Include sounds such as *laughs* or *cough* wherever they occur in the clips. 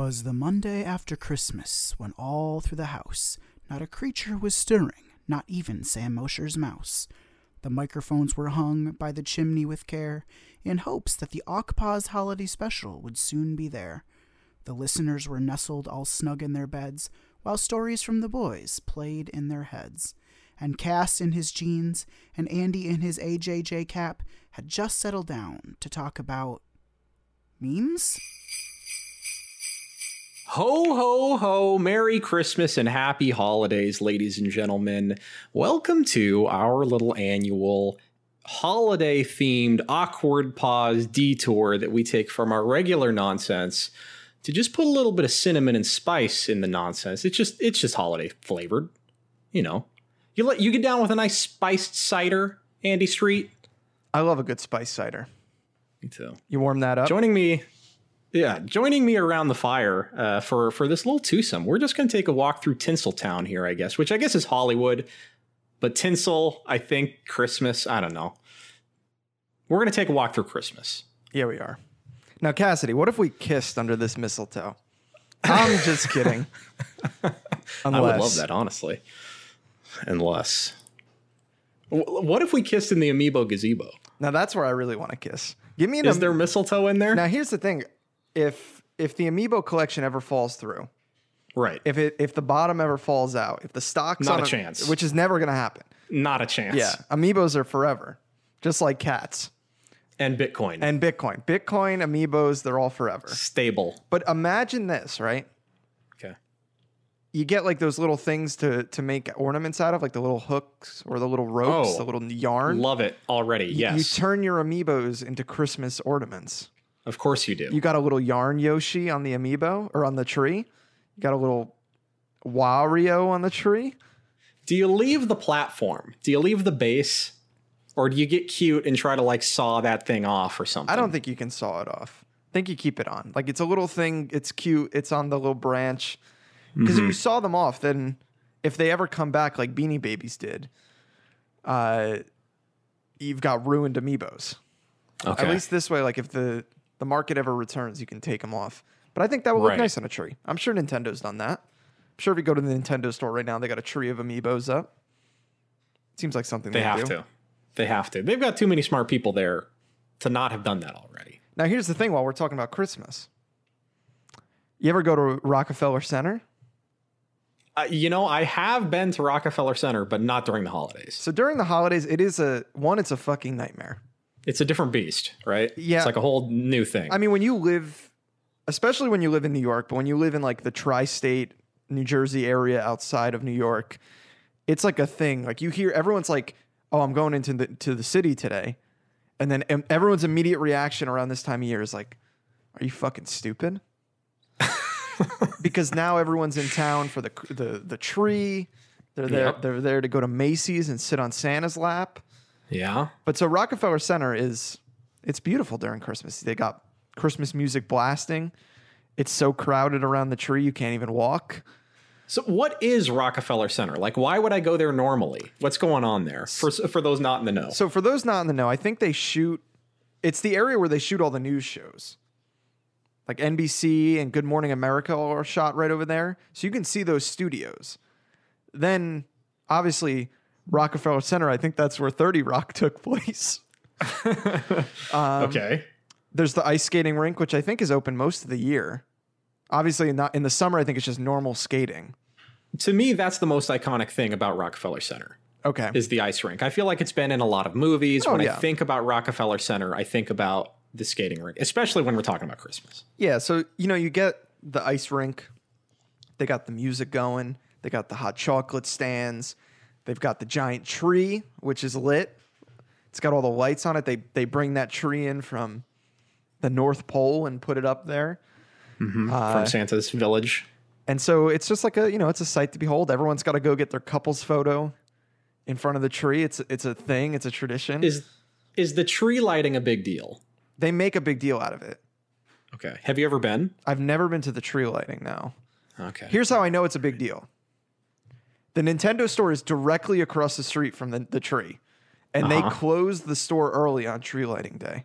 'Twas the Monday after Christmas, when all through the house not a creature was stirring, not even Sam Mosher's mouse. The microphones were hung by the chimney with care, in hopes that the Awkpause holiday special would soon be there. The listeners were nestled all snug in their beds, while stories from the boys played in their heads. And Cass in his jeans and Andy in his AJJ cap had just settled down to talk about memes? Ho, ho, ho. Merry Christmas and happy holidays, ladies and gentlemen. Welcome to our little annual holiday themed awkward pause detour that we take from our regular nonsense to just put a little bit of cinnamon and spice in the nonsense. It's just it's just holiday flavored. You know. You let you get down with a nice spiced cider, Andy Street. I love a good spice cider. Me too. You warm that up. Joining me yeah, joining me around the fire uh, for for this little twosome. We're just going to take a walk through Tinseltown here, I guess, which I guess is Hollywood, but Tinsel, I think Christmas. I don't know. We're going to take a walk through Christmas. yeah, we are. Now, Cassidy, what if we kissed under this mistletoe? I'm just kidding. Unless, *laughs* I would love that, honestly. Unless, W- what if we kissed in the Amiibo gazebo? Now that's where I really want to kiss. Give me an. Is am- there mistletoe in there? now here's the thing: if if the amiibo collection ever falls through, right. if it if the bottom ever falls out, if the stock's Not on a chance. which is never gonna happen. Not a chance. Yeah, amiibos are forever, just like cats And Bitcoin. and Bitcoin. Bitcoin amiibos, they're all forever. Stable. But imagine this, right? Okay. you get like those little things to to make ornaments out of, like the little hooks or the little ropes, Oh, the little yarn. Love it already. Yes. You turn your amiibos into Christmas ornaments. Of course you do. You got a little yarn Yoshi on the amiibo or on the tree. You got a little Wario on the tree. do you leave the platform? Do you leave the base? Or do you get cute and try to like saw that thing off or something? I don't think you can saw it off. I think you keep it on. Like it's a little thing. It's cute. It's on the little branch. Because Mm-hmm. if you saw them off, then if they ever come back like Beanie Babies did, uh, you've got ruined amiibos. Okay. At least this way, like if the the market ever returns, you can take them off. But I think that would look nice on a tree. I'm sure Nintendo's done that. I'm sure if you go to the Nintendo store right now, they got a tree of amiibos up. Seems like something they they, have do. to. They have to. They've got too many smart people there to not have done that already. Now, here's the thing while we're talking about Christmas. You ever go to Rockefeller Center? Uh, you know, I have been to Rockefeller Center, but not during the holidays. So during the holidays, it is a one, it's a fucking nightmare. It's a different beast, right? Yeah. It's like a whole new thing. I mean, when you live, especially when you live in New York, but when you live in like the tri state New Jersey area outside of New York, it's like a thing. Like you hear everyone's like, oh, I'm going into the, to the city today. And then everyone's immediate reaction around this time of year is like, are you fucking stupid? *laughs* because now everyone's in town for the the the tree. They're there. Yep. They're there to go to Macy's and sit on Santa's lap. Yeah. But so Rockefeller Center is it's beautiful during Christmas. They got Christmas music blasting. It's so crowded around the tree you can't even walk. So, what is Rockefeller Center? Like, why would I go there normally? What's going on there for for those not in the know? So for those not in the know, I think they shoot it's the area where they shoot all the news shows. Like NBC and Good Morning America are shot right over there. So you can see those studios. Then obviously Rockefeller Center, I think that's where 30 Rock *laughs* took place. *laughs* Um, okay. There's the ice skating rink, which I think is open most of the year. Obviously, not in the summer. I think it's just normal skating. To me, that's the most iconic thing about Rockefeller Center Okay. is the ice rink. I feel like it's been in a lot of movies. Oh, when yeah. I think about Rockefeller Center, I think about the skating rink, especially when we're talking about Christmas. Yeah, so you know, you get the ice rink. They got the music going. They got the hot chocolate stands. They've got the giant tree, which is lit. It's got all the lights on it. They they bring that tree in from the North Pole and put it up there. Uh, from Santa's village. And so it's just like a, you know, it's a sight to behold. Everyone's got to go get their couples photo in front of the tree. It's it's a thing, it's a tradition. Is is the tree lighting a big deal? they make a big deal out of it. Okay. Have you ever been? I've never been to the tree lighting now. Okay. Here's how I know it's a big deal. The Nintendo store is directly across the street from the, the tree, and Uh-huh. they close the store early on tree lighting day.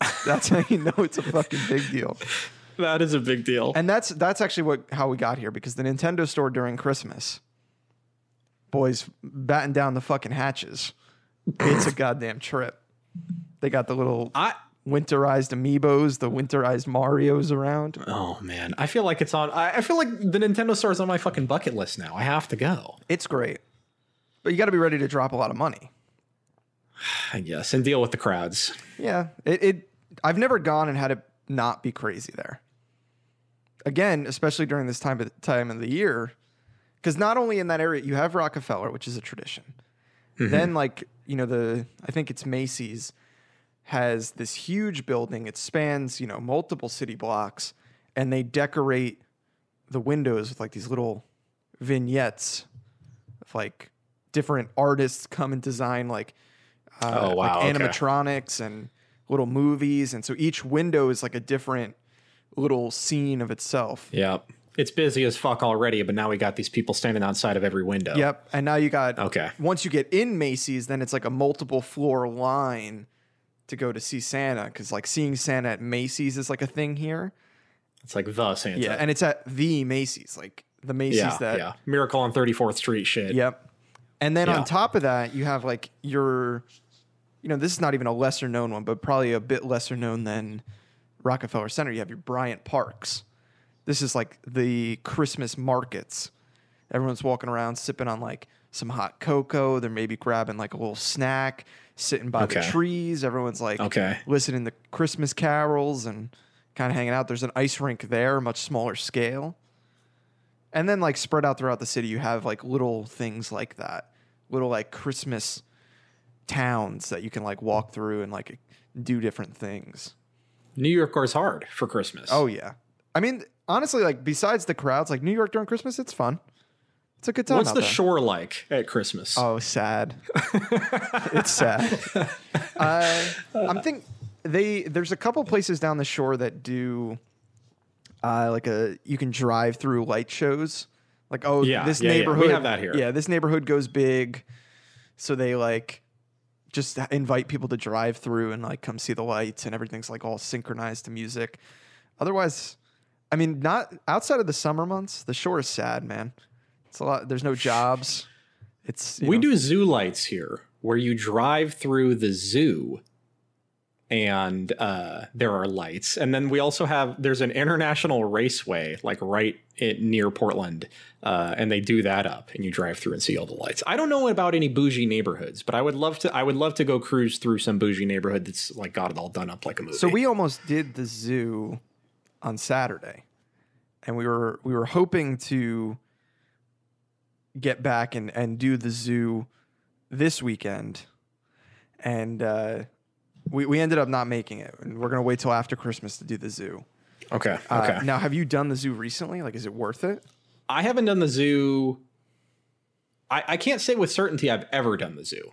*laughs* That's how you know it's a fucking big deal. that is a big deal. And that's that's actually what how we got here because the Nintendo store during Christmas, boys batten down the fucking hatches. It's a *laughs* goddamn trip. They got the little I winterized amiibos, the winterized Mario's around. oh man, I feel like it's on. I, I feel like the Nintendo store is on my fucking bucket list now. I have to go. It's great, but you got to be ready to drop a lot of money. *sighs* I guess and deal with the crowds. Yeah, it, it. I've never gone and had it not be crazy there. Again, especially during this time of time of the year, because not only in that area you have Rockefeller, which is a tradition. Mm-hmm. Then, like you know, the I think it's Macy's has this huge building. It spans you know multiple city blocks, and they decorate the windows with like these little vignettes of like different artists come and design like uh, Oh, wow, like okay. animatronics and little movies, and so each window is like a different little scene of itself. Yeah, it's busy as fuck already, but now we got these people standing outside of every window. Yep, and now you got Okay. Once you get in Macy's, then it's like a multiple floor line to go to see Santa because like seeing Santa at Macy's is like a thing here. It's like the Santa. Yeah, and it's at the Macy's, like the Macy's yeah, that. yeah. Miracle on 34th Street shit. Yep. And then Yeah. on top of that, you have like your, you know, this is not even a lesser known one, but probably a bit lesser known than Rockefeller Center. You have your Bryant Parks. This is like the Christmas markets. Everyone's walking around sipping on like some hot cocoa. They're maybe grabbing like a little snack, sitting by the trees. Everyone's like Okay. listening to Christmas carols and kind of hanging out. There's an ice rink there, much smaller scale. And then like spread out throughout the city, you have like little things like that, little like Christmas towns that you can like walk through and like do different things. New York goes hard for Christmas. Oh yeah, I mean honestly, like besides the crowds, like New York during Christmas, it's fun. It's a good time. what's the there. shore like at Christmas? Oh, sad. *laughs* it's sad. Uh, I'm think they there's a couple places down the shore that do uh, like a you can drive through light shows. Like oh, Yeah, this yeah, yeah. We neighborhood have that here. Yeah, this neighborhood goes big, so they like just invite people to drive through and like come see the lights and everything's like all synchronized to music. Otherwise, I mean, not outside of the summer months, the shore is sad, man. It's a lot. There's no jobs. It's we know, do zoo lights here where you drive through the zoo and uh, there are lights and then we also have there's an international raceway like right in, near portland uh, and they do that up and you drive through and see all the lights i don't know about any bougie neighborhoods but i would love to i would love to go cruise through some bougie neighborhood that's like got it all done up like a movie So we almost did the zoo on Saturday, and we were we were hoping to get back and and do the zoo this weekend, and uh, we we ended up not making it. And we're gonna wait till after Christmas to do the zoo. okay Uh, okay now, have you done the zoo recently? Like, is it worth it? i haven't done the zoo I, I can't say with certainty i've ever done the zoo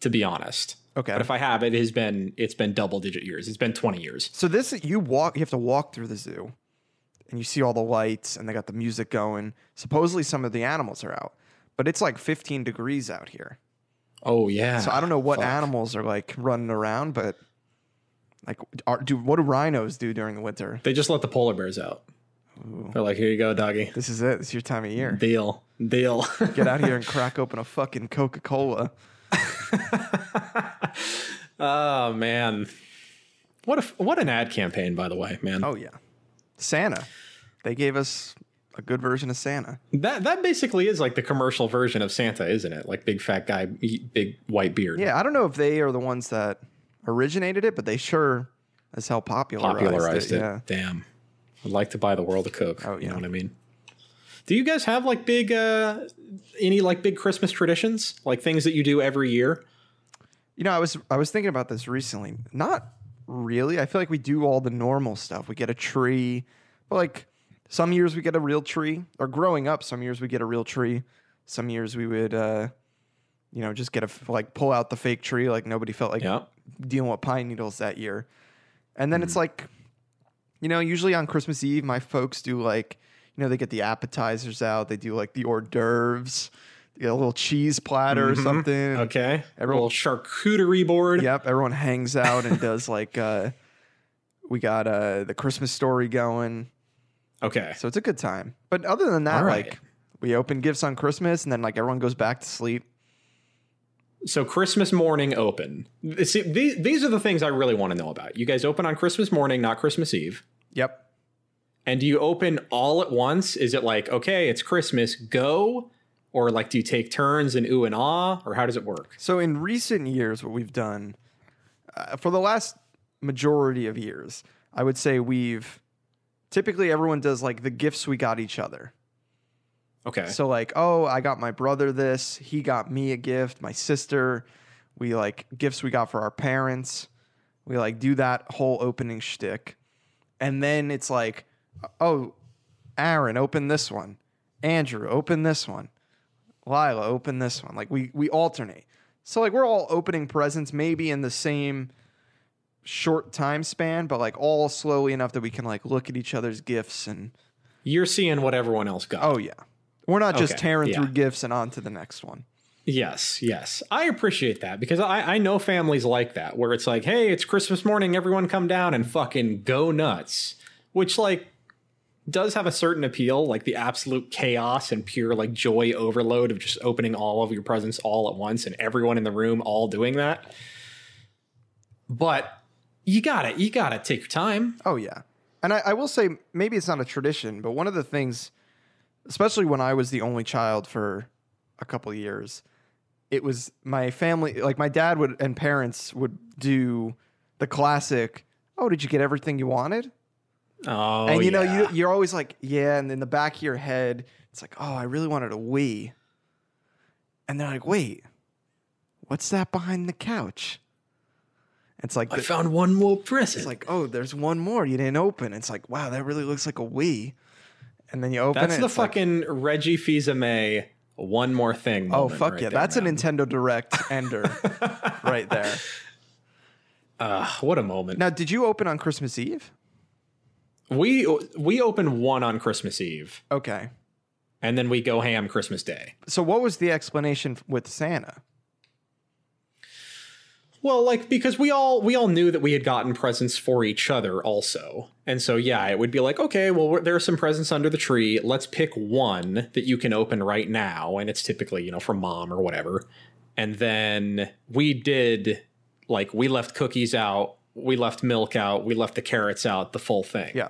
to be honest Okay. But if I have, it has been it's been double digit years. It's been twenty years. So this you walk you have to walk through the zoo and you see all the lights and they got the music going. Supposedly some of the animals are out. But it's like 15 degrees out here. Oh yeah. So I don't know what Fuck. animals are like running around, but like are, do what do rhinos do during the winter? They just let the polar bears out. They're like, here you go, doggy. This is it. It's your time of year. Deal, deal. Get out here and *laughs* crack open a fucking Coca-Cola. *laughs* oh man, what a what an ad campaign, by the way, man. Oh yeah. Santa. They gave us a good version of Santa. That that basically is like the commercial version of Santa, isn't it? Like big fat guy, big white beard. Yeah, I don't know if they are the ones that originated it, but they sure as hell popularized, popularized it. Yeah. Damn. I'd like to buy the world of Coke. Oh, You know what I mean? Do you guys have like big uh any like big Christmas traditions? Like things that you do every year? You know, I was I was thinking about this recently. Not really. I feel like we do all the normal stuff. We get a tree, but like some years we get a real tree. Or growing up, some years we get a real tree. Some years we would, uh, you know, just get a like pull out the fake tree. Like nobody felt like Yeah. dealing with pine needles that year. And then Mm. it's like, you know, usually on Christmas Eve, my folks do like, you know, they get the appetizers out. They do like the hors d'oeuvres. A little cheese platter or something. Mm-hmm. Okay. A little charcuterie board. Yep, everyone hangs out and does like uh We got uh the Christmas story going. Okay. So it's a good time. But other than that, right. like we open gifts on Christmas and then like everyone goes back to sleep. So Christmas morning open. See, these, these are the things I really want to know about. You guys open on Christmas morning, not Christmas Eve. Yep. And do you open all at once? Is it like, okay, it's Christmas, go? Or like, do you take turns and ooh and ah? Or how does it work? So in recent years, what we've done uh, for the last majority of years, I would say we've typically everyone does like the gifts we got each other. Okay. So like, oh, I got my brother this, he got me a gift, my sister, we like gifts we got for our parents. We like do that whole opening shtick. And then it's like, oh, Aaron, open this one. Andrew, open this one. Lila, open this one. Like we we alternate. So like we're all opening presents maybe in the same short time span, but like all slowly enough that we can like look at each other's gifts and You're seeing what everyone else got. oh yeah. We're not just Okay, tearing yeah. through gifts and on to the next one. Yes, yes. I appreciate that because I, I know families like that where it's like, hey, it's Christmas morning, everyone come down and fucking go nuts. Which like does have a certain appeal, like the absolute chaos and pure like joy overload of just opening all of your presents all at once and everyone in the room all doing that. But you gotta you gotta take your time. Oh yeah, and I, I will say maybe it's not a tradition, but one of the things, especially when I was the only child for a couple of years, it was my family. Like my dad would and parents would do the classic. Oh, did you get everything you wanted? Oh, and you know, you you're always like, yeah. And in the back of your head, it's like, oh, I really wanted a Wii. And they're like, wait, what's that behind the couch? It's like I the- found one more present. it's like, oh, there's one more you didn't open. It's like, wow, that really looks like a Wii. And then you open That's it. the it's like, fucking Reggie Fils-Aimé one more thing. oh fuck right yeah, there, that's man. a Nintendo Direct ender *laughs* right there. Uh, what a moment. Now, did you open on Christmas Eve? We we open one on Christmas Eve, Okay. and then we go ham Christmas Day. So what was the explanation with Santa? Well, like because we all we all knew that we had gotten presents for each other also, and so yeah, it would be like, okay, well, there are some presents under the tree. Let's pick one that you can open right now, and it's typically you know from mom or whatever. And then we did like we left cookies out, we left milk out, we left the carrots out, the full thing. Yeah.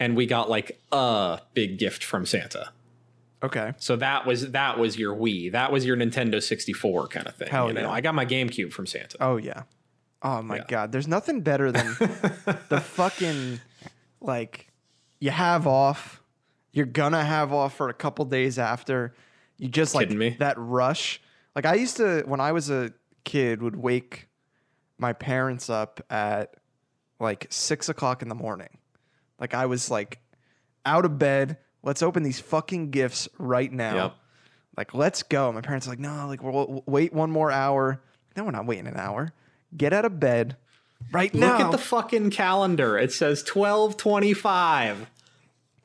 and we got like a big gift from Santa. Okay. So that was that was your Wii. That was your Nintendo 64 kind of thing. Hell you know, yeah. I got my GameCube from Santa. Oh yeah. Oh my Yeah. god. There's nothing better than *laughs* the fucking like you have off. You're gonna have off for a couple days after. You just like me? that rush. Like I used to when I was a kid would wake my parents up at like six o'clock in the morning. Like I was like out of bed. Let's open these fucking gifts right now. Yep. Like let's go. My parents are like, no, like we'll we'll wait one more hour. No, we're not waiting an hour. Get out of bed right now. Look at the fucking calendar. It says 1225.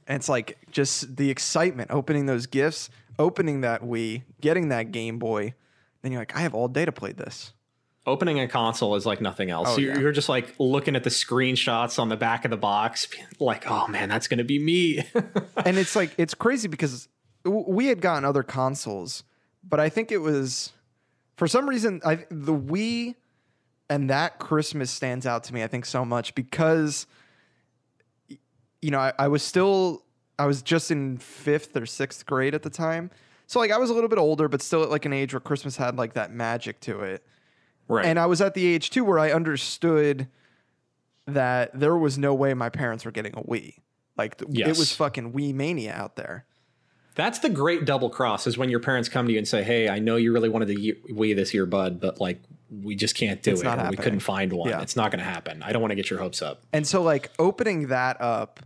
and it's like just the excitement opening those gifts, opening that Wii, getting that Game Boy. Then you're like, I have all day to play this. Opening a console is like nothing else. Oh, you're, yeah. you're just like looking at the screenshots on the back of the box, like, oh man, that's going to be me. *laughs* and it's like it's crazy because we had gotten other consoles, but I think it was for some reason I the Wii and that Christmas stands out to me. I think so much because you know I, I was still I was just in fifth or sixth grade at the time, so like I was a little bit older, but still at like an age where Christmas had like that magic to it. Right. And I was at the age too where I understood that there was no way my parents were getting a Wii. Like th- it was fucking Wii mania out there. That's the great double cross is when your parents come to you and say, "Hey, I know you really wanted the Wii this year, bud, but like we just can't do It's it. we couldn't find one. Yeah. It's not going to happen. I don't want to get your hopes up." And so like opening that up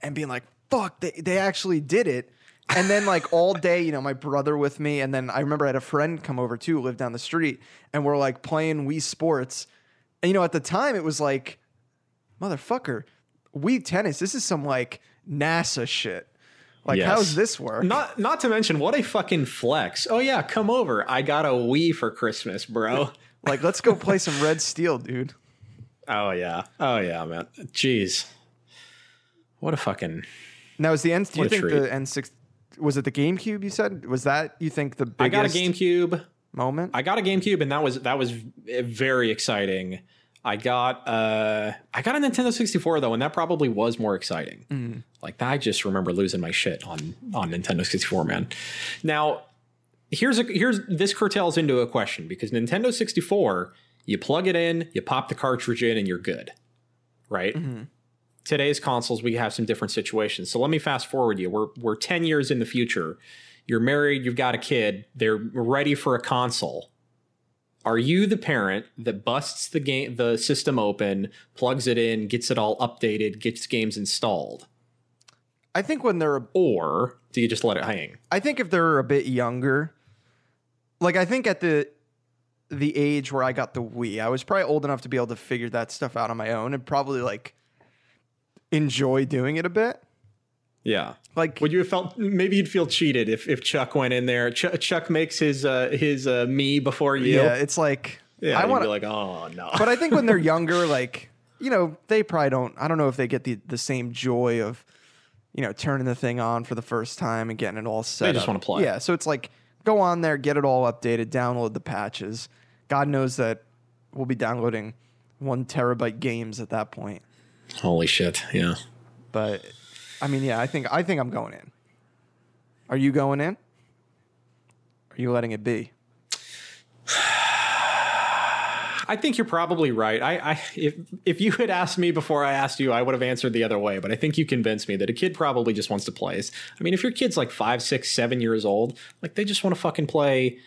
and being like, fuck, they, they actually did it. And then like all day, you know, my brother with me, and then I remember I had a friend come over too, who lived down the street, and we're like playing Wii Sports. And you know, at the time it was like, motherfucker, Wii tennis, this is some like NASA shit. Like, Yes. how's this work? Not not to mention what a fucking flex. Oh yeah, come over. I got a Wii for Christmas, bro. *laughs* Like, let's go play some Red Steel, dude. Oh yeah. Oh yeah, man. Jeez. What a fucking Now is the N? Do you think treat. the N six was it the GameCube? You said was that you think the biggest I got a GameCube. moment? I got a GameCube and that was that was very exciting. I got uh I got a Nintendo 64 though, and that probably was more exciting. Like I just remember losing my shit on on Nintendo 64, man. Now, here's a here's this curtails into a question because Nintendo 64, you plug it in, you pop the cartridge in, and you're good. Right? Today's consoles, we have some different situations. So let me fast forward you. We're we're 10 years in the future. You're married, you've got a kid, they're ready for a console are you the parent that busts the game the system open plugs it in gets it all updated gets games installed I think when they're a, or do you just let it hang I think if they're a bit younger, like I think at the the age where I got the Wii, I was probably old enough to be able to figure that stuff out on my own and probably like enjoy doing it a bit. yeah Like would you have felt maybe you'd feel cheated if, if chuck went in there Ch- chuck makes his uh his uh me before you yeah, it's like yeah I you'd want be to like oh no but I think when they're *laughs* younger, like you know, they probably don't. I don't know if they get the the same joy of you know turning the thing on for the first time and getting it all set. They just up. wanna play. Yeah, so it's like go on there, get it all updated, download the patches. God knows that we'll be downloading one terabyte games at that point. Holy shit yeah But I mean, yeah, I think I think I'm going in. Are you going in? Are you letting it be? *sighs* I think you're probably right. I, I if if you had asked me before I asked you, I would have answered the other way. But I think you convinced me that a kid probably just wants to play. I mean, if your kid's like five, six, seven years old, like they just want to fucking play,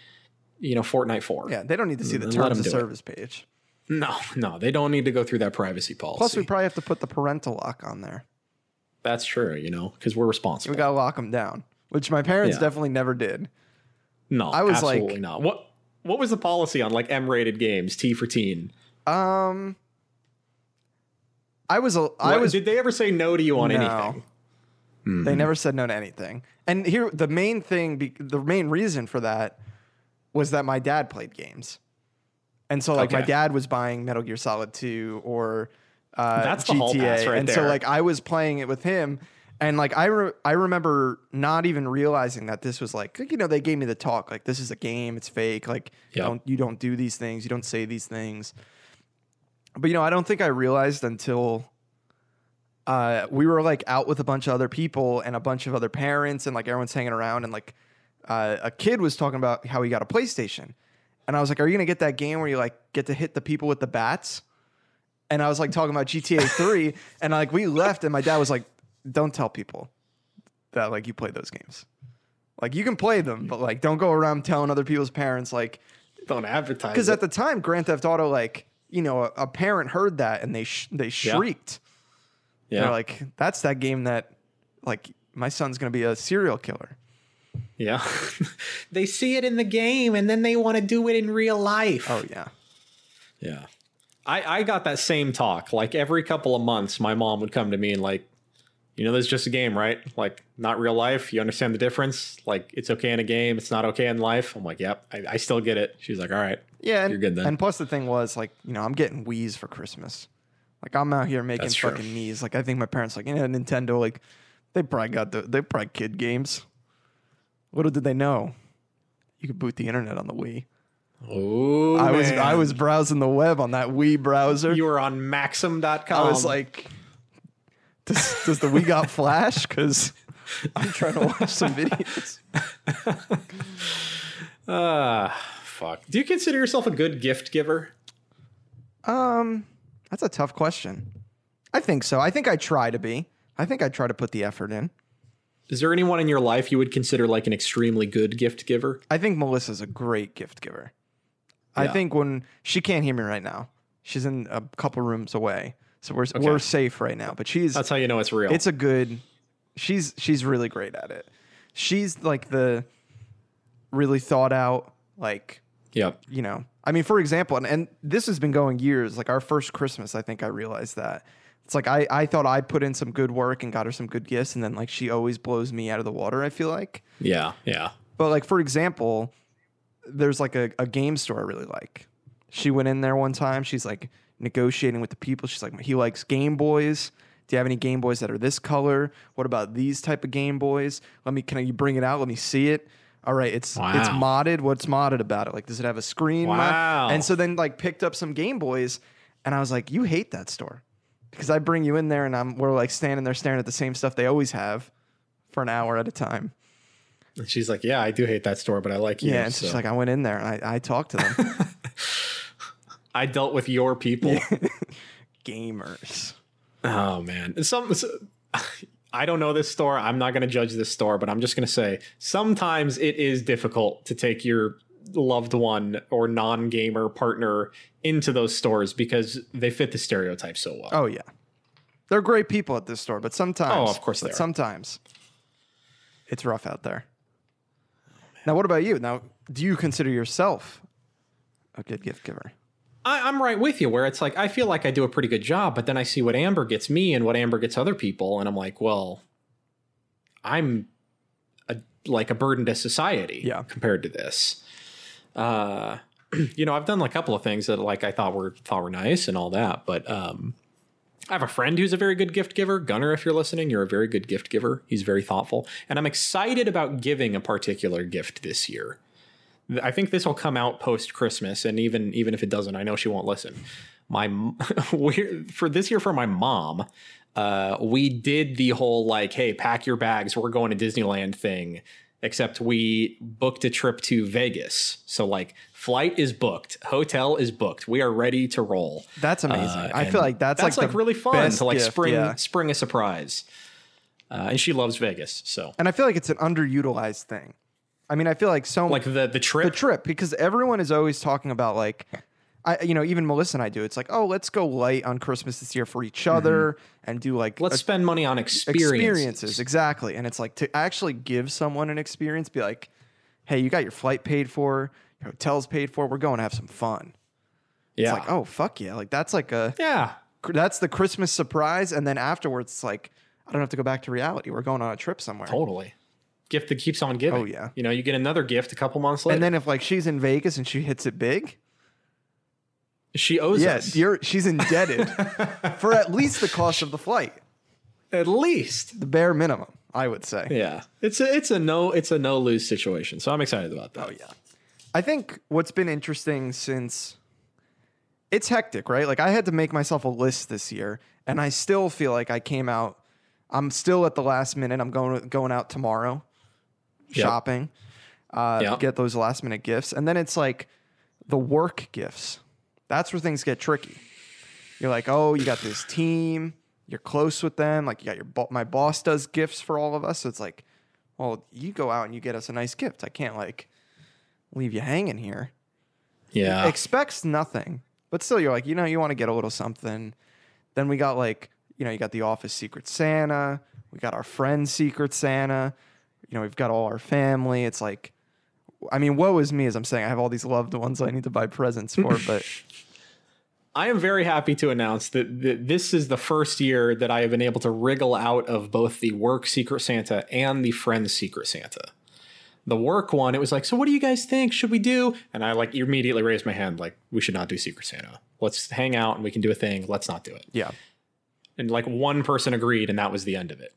you know, Fortnite Four. Yeah, they don't need to see the Let 'em terms of do it. service page. No, no, they don't need to go through that privacy policy. Plus, we probably have to put the parental lock on there. That's true. You know, because we're responsible. We gotta lock them down, which my parents Yeah. definitely never did. no, I was like- absolutely not. What what was the policy on like M-rated games, T for teen? Um, I was a, I What- was. Did they ever say no to you on No. anything? They never said no to anything. And here, the main thing, the main reason for that was that my dad played games, and so like my dad was buying Metal Gear Solid Two or uh, That's GTA, right and so like I was playing it with him. And like I, re- I remember not even realizing that this was like you know they gave me the talk like this is a game. It's fake. Like you Yep. don't you don't do these things. You don't say these things. But you know I don't think I realized until uh, we were like out with a bunch of other people and a bunch of other parents and like everyone's hanging around and like uh, a kid was talking about how he got a PlayStation and I was like, "Are you gonna get that game where you like get to hit the people with the bats?" And I was like talking about GTA *laughs* Three and like we left and my dad was like, "Don't tell people that like you play those games. Like you can play them, but like don't go around telling other people's parents like Don't advertise. because at the time Grand Theft Auto like." You know, a, a parent heard that and they sh- they shrieked. yeah. They're like, that's that game that, like, my son's gonna be a serial killer. Yeah. *laughs* they see it in the game and then they want to do it in real life. Oh yeah, Yeah. I, I got that same talk. Like every couple of months, my mom would come to me and like, you know, this is just a game, right? Like not real life. You understand the difference? Like it's okay in a game. It's not okay in life. I'm like, yep, I, I still get it. She's like, all right. yeah. And, You're good then. And plus, the thing was, like, you know, I'm getting Wii's for Christmas. Like, I'm out here making That's true. fucking knees. Like, I think my parents, like, you know, Nintendo, like, they probably got the, they probably kid games. Little did they know, you could boot the internet on the Wii. Oh, I was, I was browsing the web on that Wii browser. You were on Maxim.com. I was like, does, does the Wii got *laughs* Flash? Because I'm trying to watch some videos. *laughs* ah, fuck. Do you consider yourself a good gift giver? Um, that's a tough question. I think so. I think I try to be. I think I try to put the effort in. Is there anyone in your life you would consider like an extremely good gift giver? I think Melissa's a great gift giver. I think when she can't hear me right now, she's in a couple rooms away, so we're we're safe right now. But she's That's how you know it's real. it's a good. She's she's really great at it. She's like the really thought out like yep. you know i mean for example and, and this has been going years like our first christmas i think i realized that it's like I, I thought i put in some good work and got her some good gifts and then like she always blows me out of the water i feel like Yeah. Yeah. but like for example there's like a, a game store i really like She went in there one time. She's like negotiating with the people. She's like, he likes Game Boys. Do you have any Game Boys that are this color? What about these type of Game Boys? Let me can you bring it out? Let me see it. All right, it's it's modded. What's modded about it? Like, does it have a screen? Wow. And so then like picked up some Game Boys, and I was like, you hate that store because I bring you in there and I'm we're like standing there staring at the same stuff they always have for an hour at a time. And she's like, yeah, I do hate that store, but I like you. Yeah, and so. she's like, I went in there and I, I talked to them. *laughs* I dealt with your people. *laughs* Gamers. Oh man, And some. so- *laughs* I don't know this store. I'm not going to judge this store, but I'm just going to say sometimes it is difficult to take your loved one or non-gamer partner into those stores because they fit the stereotype so well. Oh yeah, they're great people at this store, but sometimes, Oh, of course but they are. sometimes it's rough out there. Now, what about you? Now, do you consider yourself a good gift giver? I, I'm right with you where it's like I feel like I do a pretty good job, but then I see what Amber gets me and what Amber gets other people, and I'm like, well, I'm a, like a burden to society Yeah. compared to this. Uh, *clears throat* you know, I've done a couple of things that like I thought were thought were nice and all that, but um, I have a friend who's a very good gift giver. Gunner, if you're listening, you're a very good gift giver. He's very thoughtful, and I'm excited about giving a particular gift this year. I think this will come out post Christmas, and even even if it doesn't, I know she won't listen. My *laughs* for this year for my mom, uh, we did the whole like, hey, pack your bags, we're going to Disneyland thing. Except we booked a trip to Vegas, so like flight is booked, hotel is booked. We are ready to roll. That's amazing. Uh, I feel like that's, that's like, like, really fun to like gift, spring yeah. spring a surprise. Uh, and she loves Vegas, so And I feel like it's an underutilized thing. I mean, I feel like so like the the trip. the trip because everyone is always talking about like I you know even Melissa and I do it's like oh let's go light on Christmas this year for each other and do like Mm-hmm. Let's a- spend money on experiences. experiences exactly and it's like to actually give someone an experience be like hey you got your flight paid for your hotel's paid for we're going to have some fun Yeah. it's like oh fuck yeah like that's like a yeah. that's the Christmas surprise and then afterwards it's like I don't have to go back to reality we're going on a trip somewhere Totally. Gift that keeps on giving. Oh, yeah. You know, you get another gift a couple months later. and then if like she's in Vegas and she hits it big she owes Yes, us. you're she's indebted *laughs* for at least the cost of the flight, At least. the bare minimum, I would say. Yeah. It's a it's a no it's a no lose situation. So I'm excited about that. Oh yeah. I think what's been interesting since it's hectic, right? Like I had to make myself a list this year, and I still feel like I came out. I'm still at the last minute. I'm going going out tomorrow, Yep. shopping, uh, Yep. get those last minute gifts, and then it's like the work gifts. That's where things get tricky. You're like, oh, you got this team. You're close with them. Like you got your bo- my boss does gifts for all of us. So it's like, well, you go out and you get us a nice gift. I can't like leave you hanging here. Yeah. Expects nothing, but still, you're like, you know, you want to get a little something. Then we got like, you know, you got the office Secret Santa. We got our friend Secret Santa. You know, we've got all our family. It's like, I mean, woe is me as I'm saying I have all these loved ones I need to buy presents for, *laughs* but I am very happy to announce that, that this is the first year that I have been able to wriggle out of both the work Secret Santa and the friends Secret Santa. The work one, it was like, so what do you guys think? Should we do? And I like immediately raised my hand, like, we should not do Secret Santa. Let's hang out and we can do a thing. Let's not do it. yeah. And like one person agreed, and that was the end of it.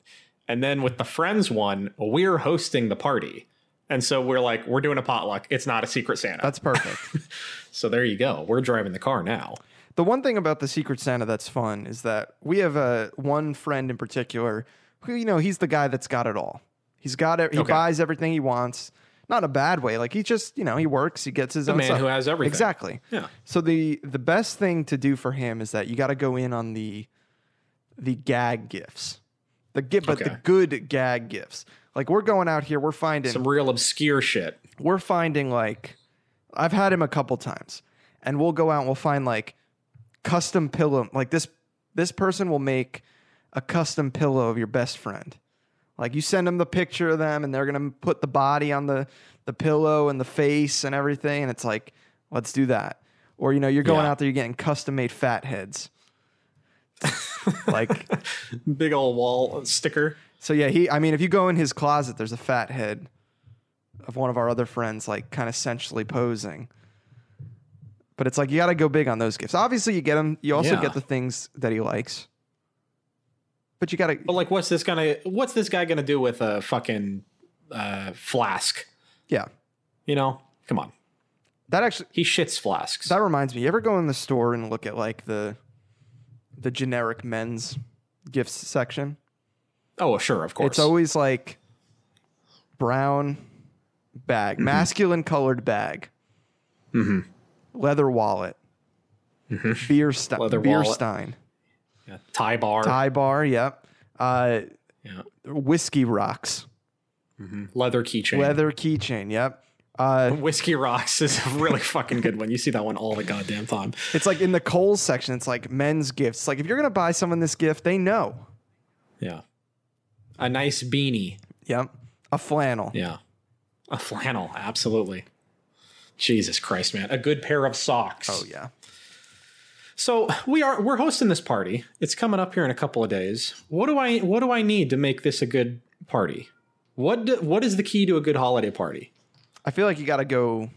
And then with the friends one, we're hosting the party. And so we're like, we're doing a potluck. It's not a Secret Santa. That's perfect. *laughs* so there you go. We're driving the car now. The one thing about the Secret Santa that's fun is that we have a one friend in particular who you know he's the guy that's got it all. He's got it. He Okay. buys everything he wants. Not a bad way. Like he just you know he works. He gets his The own man stuff. who has everything. Exactly. Yeah. So the the best thing to do for him is that you got to go in on the the gag gifts. The gi- but the good gag gifts. Like we're going out here, we're finding Some real obscure shit. we're finding like I've had him a couple times, and we'll go out and we'll find like custom pillow. Like this this person will make a custom pillow of your best friend. Like you send them the picture of them, and they're gonna put the body on the the pillow and the face and everything, and it's like let's do that. Or you know you're going Yeah. out there, you're getting custom made fat heads. *laughs* *laughs* like Big old wall sticker. so yeah, he I mean if you go in his closet, there's a fat head of one of our other friends, like kind of sensually posing. But it's like you got to go big on those gifts. Obviously, you get him. You also Yeah. get the things that he likes. But you got to. But like, what's this gonna? What's this guy gonna do with a fucking uh, flask? Yeah, You know, come on. that actually He shits flasks. that reminds me. You ever go in the store and look at like the the generic men's gifts section? oh, sure, of course. It's always like brown bag, Mm-hmm. masculine colored bag, leather wallet, beer stein, Mm-hmm. Leather beer wallet. stein, yeah. tie bar. tie bar. Yep. Uh, Yeah. whiskey rocks, Leather keychain. leather keychain. Yep. Uh, *laughs* Whiskey Rocks is a really fucking good one. You see that one all the goddamn time. it's like in the Kohl's section. It's like men's gifts. Like if you're gonna buy someone this gift, they know. Yeah. A nice beanie. Yep. A flannel. Yeah. A flannel. Absolutely. Jesus Christ, man. A good pair of socks. Oh yeah. So we are we're hosting this party. It's coming up here in a couple of days. What do I what do I need to make this a good party? What do, what is the key to a good holiday party? I feel like you gotta go.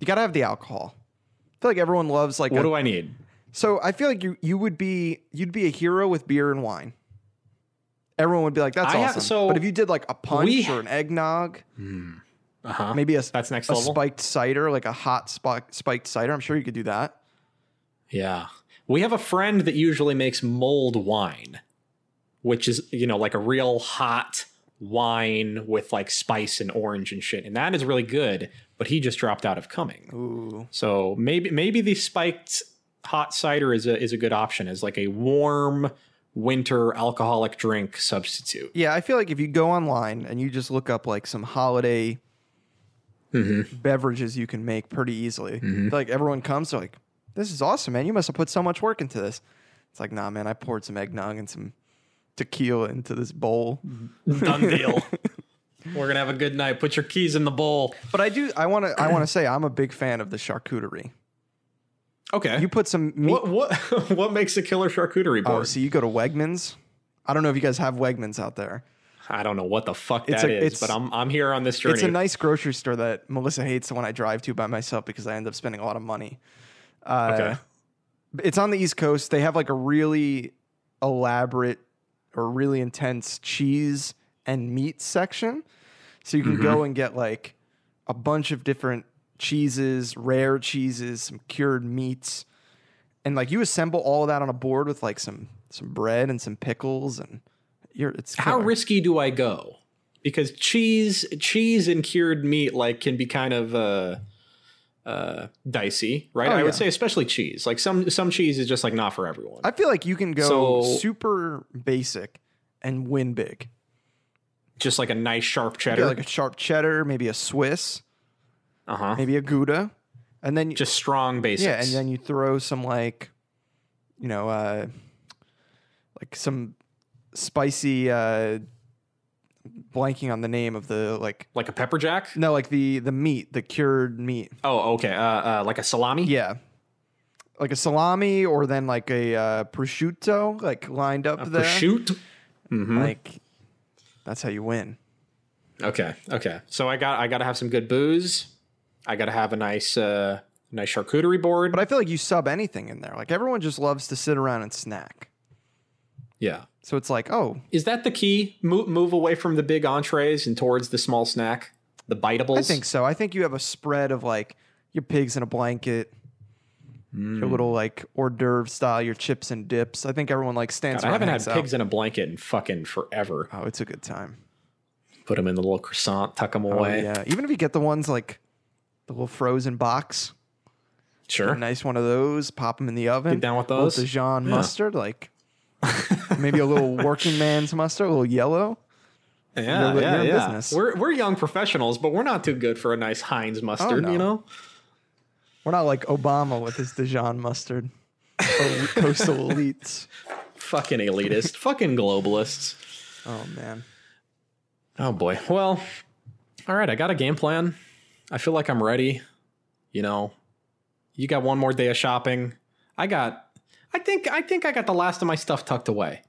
You gotta have the alcohol. I feel like everyone loves like. What a- do I need? So I feel like you you would be you'd be a hero with beer and wine. Everyone would be like, "That's I awesome." so but if you did like a punch we- or an eggnog, Uh-huh. maybe a That's next a level? spiked cider, like a hot spike, spiked cider, I'm sure you could do that. Yeah. We have a friend that usually makes mulled wine, which is, you know, like a real hot wine with like spice and orange and shit. And that is really good, but he just dropped out of coming. Ooh, So maybe maybe the spiked hot cider is a is a good option as like a warm winter alcoholic drink substitute. yeah. I feel like if you go online and you just look up like some holiday Mm-hmm. beverages you can make pretty easily, feel like everyone comes they're like, "This is awesome, man! You must have put so much work into this." It's like, nah, man. I poured some eggnog and some tequila into this bowl. *laughs* Done deal. We're gonna have a good night. Put your keys in the bowl. But I do. I want to. I want to say I'm a big fan of the charcuterie. Okay. You put some meat. what what *laughs* what makes a killer charcuterie oh, board? so you go to Wegmans. I don't know if you guys have Wegmans out there. I don't know what the fuck It's that a- is, it's- but I'm I'm here on this journey. It's a nice grocery store that Melissa hates the one I drive to by myself because I end up spending a lot of money. Uh, okay. It's on the East Coast. They have like a really elaborate or really intense cheese and meat section. So you can go and get like a bunch of different cheeses, rare cheeses, some cured meats. And like you assemble all of that on a board with like some some bread and some pickles and you're it's How risky do I go? Because cheese, cheese and cured meat, like, can be kind of uh, uh, dicey, right? Oh, I yeah. would say, especially cheese. Like some some cheese is just like not for everyone. I feel like you can go So- super basic and win big. just like a nice sharp cheddar. like a sharp cheddar, maybe a Swiss, uh huh. maybe a Gouda, and then Just strong basics. yeah, and then you throw some like, you know, uh, like some spicy. Uh, blanking on the name of the like like a pepper jack. no like the the meat the cured meat Oh, okay. Uh, uh, like a salami. yeah like a salami or then like a uh, prosciutto like lined up there Prosciutto. Mm-hmm. like that's how you win Okay. Okay. So I got I got to have some good booze. I got to have a nice uh nice charcuterie board. But I feel like you sub anything in there. Like everyone just loves to sit around and snack. yeah. So it's like, oh, Is that the key? Move move away from the big entrees and towards the small snack, the biteables. I think so. I think you have a spread of like your pigs in a blanket, Mm. your little like hors d'oeuvre style, your chips and dips. I think everyone like stands God, I haven't had out. pigs in a blanket in fucking forever. Oh, it's a good time. Put them in the little croissant, tuck them Oh away. yeah. Even if you get the ones like the little frozen box, Sure. a nice one of those, pop them in the oven. Get down with A little those? Dijon Yeah. mustard, like *laughs* maybe a little working man's mustard, a little yellow. Yeah, yeah, yeah. business. We're we're young professionals, but we're not too good for a nice Heinz oh, mustard. no. You know. We're not like Obama with his Dijon mustard. *laughs* coastal elites. Fucking elitist. *laughs* fucking globalists. Oh man. Oh boy. Well, all right. I got a game plan. I feel like I'm ready. You know, you got one more day of shopping. I got. I think. I think I got the last of my stuff tucked away,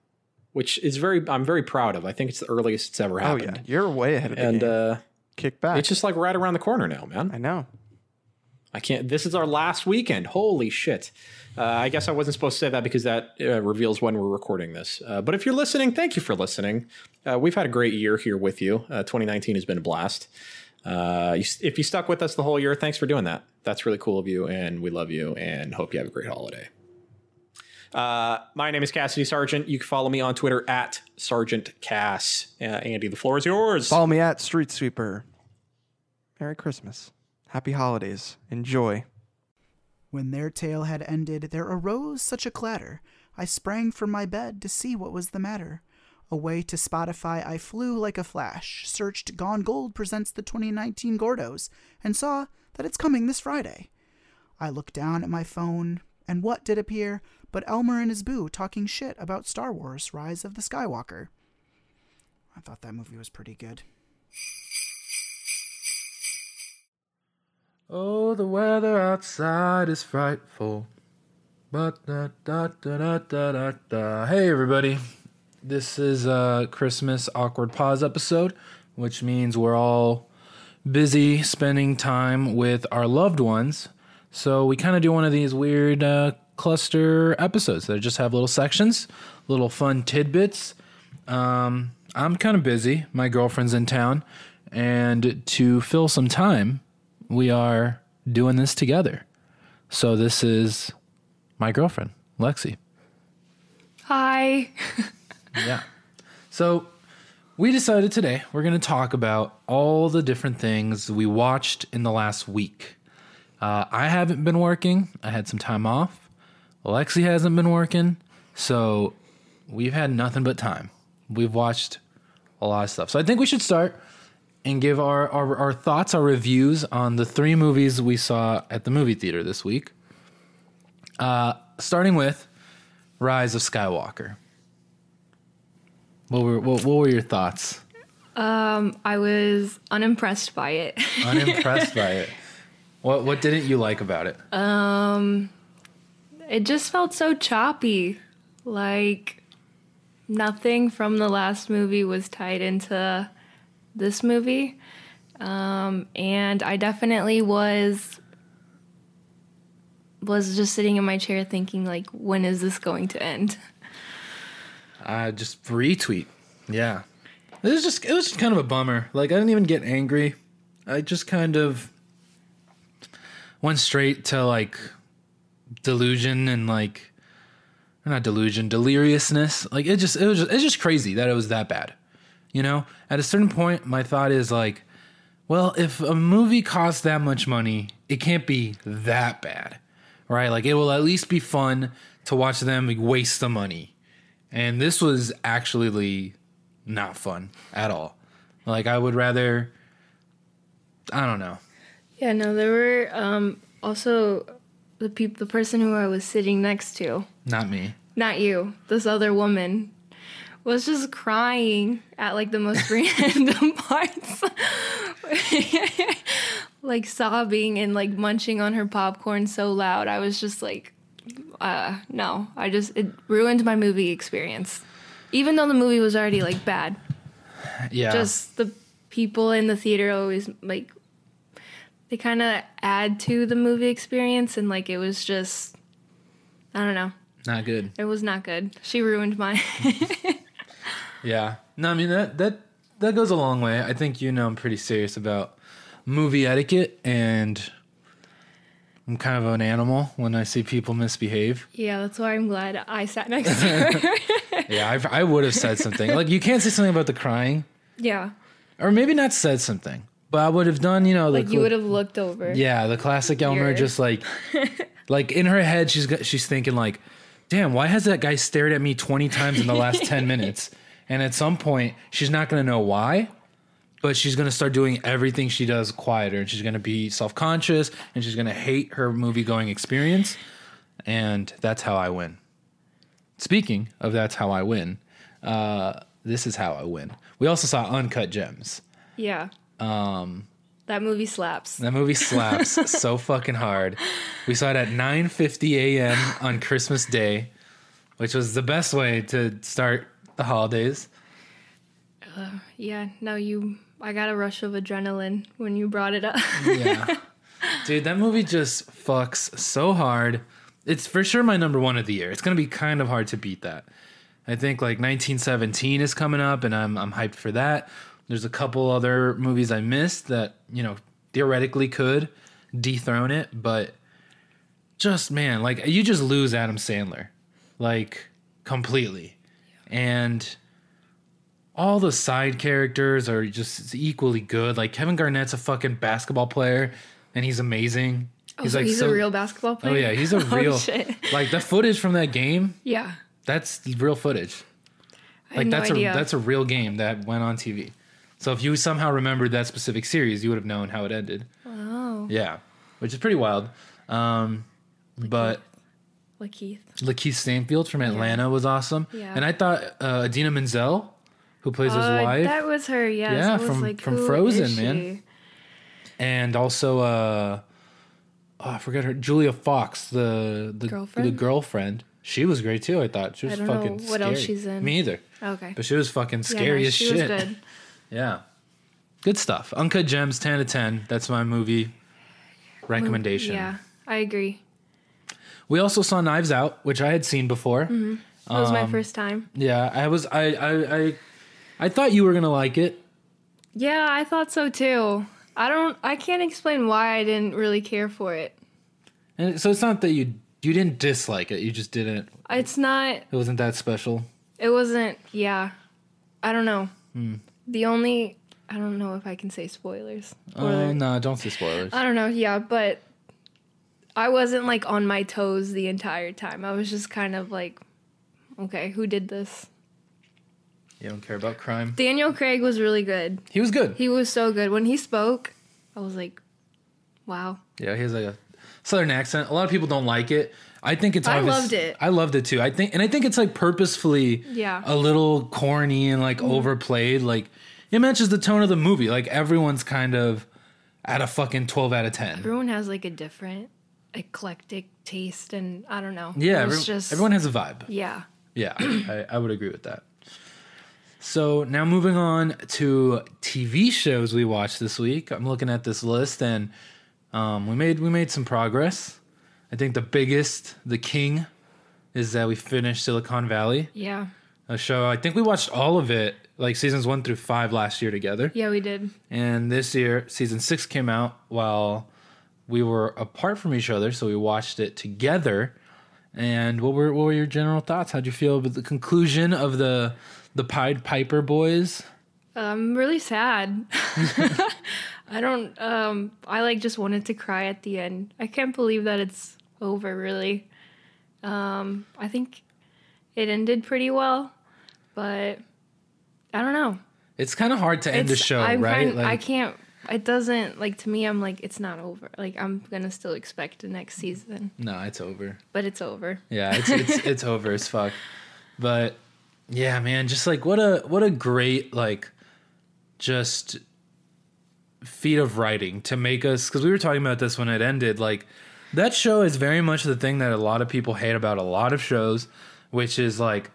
which is very. I'm very proud of. I think it's the earliest it's ever happened. Oh yeah. You're way ahead of the And game. uh, Kick back. it's just like right around the corner now, man. I know. I can't. This is our last weekend. Holy shit. Uh, I guess I wasn't supposed to say that because that uh, reveals when we're recording this. Uh, but if you're listening, thank you for listening. Uh, we've had a great year here with you. Uh, 2019 has been a blast. Uh, you, if you stuck with us the whole year, thanks for doing that. That's really cool of you, and we love you, and hope you have a great holiday. Uh, my name is Cassidy Sargent. You can follow me on Twitter at Sergeant Cass. Uh, Andy, the floor is yours. Follow me at Street Sweeper. Merry Christmas. Happy holidays. Enjoy. When their tale had ended, there arose such a clatter. I sprang from my bed to see what was the matter. Away to Spotify I flew like a flash, searched Gone Gold Presents the 2019 Gordos, and saw that it's coming this Friday. I looked down at my phone, and what did appear but Elmer and his boo talking shit about Star Wars Rise of the Skywalker. I thought that movie was pretty good. Oh, the weather outside is frightful. But da da da da da da da. Hey, everybody. This is a Christmas awkward pause episode, which means we're all busy spending time with our loved ones. So we kind of do one of these weird uh, cluster episodes that just have little sections, little fun tidbits. Um, I'm kind of busy. My girlfriend's in town, and to fill some time, we are doing this together. So this is my girlfriend, Lexi. Hi. *laughs* Yeah. So we decided today we're going to talk about all the different things we watched in the last week. Uh, I haven't been working. I had some time off. Lexi hasn't been working. So we've had nothing but time. We've watched a lot of stuff. So I think we should start and give our, our, our thoughts, our reviews on the three movies we saw at the movie theater this week. Uh, starting with Rise of Skywalker. What were what, what were your thoughts? Um, I was unimpressed by it. Unimpressed *laughs* by it. What what didn't you like about it? It just felt so choppy. Like nothing from the last movie was tied into this movie. Um, and I definitely was was just sitting in my chair thinking like when is this going to end? Uh, just retweet. Yeah. It was just it was just kind of a bummer. Like I didn't even get angry. I just kind of went straight to like delusion and like not delusion, deliriousness. Like it just it was just, it's just crazy that it was that bad. You know? At a certain point my thought is like, well, if a movie costs that much money, it can't be that bad. Right? Like it will at least be fun to watch them waste the money. And this was actually not fun at all. Like I would rather I don't know. Yeah, no, there were um, also the peop- the person who I was sitting next to, Not me. not you, this other woman, was just crying at like the most *laughs* random parts, *laughs* like sobbing and like munching on her popcorn so loud. I was just like, uh, no, I just it ruined my movie experience, even though the movie was already like bad. Yeah. Just the people in the theater always like they kind of add to the movie experience and like it was just I don't know. not good. It was not good. She ruined my *laughs* Yeah. No, I mean that that that goes a long way. I think you know I'm pretty serious about movie etiquette and I'm kind of an animal when I see people misbehave. Yeah, that's why I'm glad I sat next to her. *laughs* Yeah, I, I would have said something. like you can't say something about the crying, yeah. or maybe not said something, but I would have done. You know, the Like you would have looked over. Yeah, the classic Elmer, just like, *laughs* like in her head, she's got, she's thinking like, "Damn, why has that guy stared at me twenty times in the last ten *laughs* minutes?" And at some point, she's not gonna know why, but she's gonna start doing everything she does quieter, and she's gonna be self conscious, and she's gonna hate her movie going experience, and that's how I win. Speaking of that's how I win, uh, this is how I win. We also saw Uncut Gems. Yeah. Um that movie slaps. That movie slaps *laughs* so fucking hard. We saw it at 9:50 a.m. on Christmas Day, which was the best way to start the holidays. Uh, Yeah, no you I got a rush of adrenaline when you brought it up. Yeah. Dude, that movie just fucks so hard. It's for sure my number one of the year. It's gonna be kind of hard to beat that. I think like 1917 is coming up, and I'm I'm hyped for that. There's a couple other movies I missed that you know theoretically could dethrone it, but just man, like you just lose Adam Sandler, like completely, and all the side characters are just equally good. Like Kevin Garnett's a fucking basketball player, and he's amazing. Oh, he's like he's so- a real basketball player. Oh yeah, he's a *laughs* Oh, real shit. like the footage from that game. Yeah. That's real footage. Like no that's idea. a that's a real game that went on TV. So if you somehow remembered that specific series, you would have known how it ended. oh, Yeah, which is pretty wild. Um, but like Keith. LaKeith Stanfield from Atlanta was awesome, Yeah. and I thought uh, Idina Menzel, who plays his Uh, wife, That was her. Yes. Yeah, from- like, from Frozen, man. and also uh, oh, I forget her Julia Fox, the the Girlfriend? the girlfriend. She was great too. I thought she was I don't know fucking. what else scary. she's in. Me either. Okay. But she was fucking Yeah, scary no, as she shit. *laughs* Yeah. Good stuff. Uncut Gems, 10 to 10. That's my movie recommendation. Yeah, I agree. We also saw Knives Out, which I had seen before. Mm-hmm. That was my Um, first time. Yeah, I was I I I I thought you were going to like it. Yeah, I thought so too. I don't. I can't explain why I didn't really care for it. And so it's not that you you didn't dislike it. You just didn't It's not. it wasn't that special. It wasn't. Yeah, I don't know. Hmm. The only. I don't know if I can say spoilers. Oh, no, don't say spoilers. I don't know. Yeah, but I wasn't like on my toes the entire time. I was just kind of like, okay, who did this? You don't care about crime. Daniel Craig was really good. He was good. He was so good. When he spoke, I was like, wow. Yeah, he has like a southern accent. A lot of people don't like it. I think it's. I loved it. I loved it too. I think, and I think it's like purposefully, Yeah. a little corny and like overplayed. Like it matches the tone of the movie. Like everyone's kind of at a fucking twelve out of ten. Everyone has like a different eclectic taste, and I don't know. Yeah, every- just everyone has a vibe. Yeah, Yeah, I, I would agree with that. So now moving on to TV shows we watched this week. I'm looking at this list and um, we made we made some progress. I think the biggest, the king, is that we finished Silicon Valley, yeah, a show. I think we watched all of it, like seasons one through five last year together. yeah. We did. And this year, season six came out while we were apart from each other, so we watched it together. And what were what were your general thoughts? How'd you feel about the conclusion of the the Pied Piper boys? I'm really sad. *laughs* I don't. Um, I like just wanted to cry at the end. I can't believe that it's over. Really. Um, I think it ended pretty well, but I don't know. It's kind of hard to end the show, I'm right? kind- I can't. It doesn't like to me. I'm like it's not over. Like I'm gonna still expect the next season, no, it's over. but it's over. Yeah, it's it's *laughs* it's over as fuck. But yeah, man, just like what a what a great like just feat of writing to make us because we were talking about this when it ended. Like that show is very much the thing that a lot of people hate about a lot of shows, which is like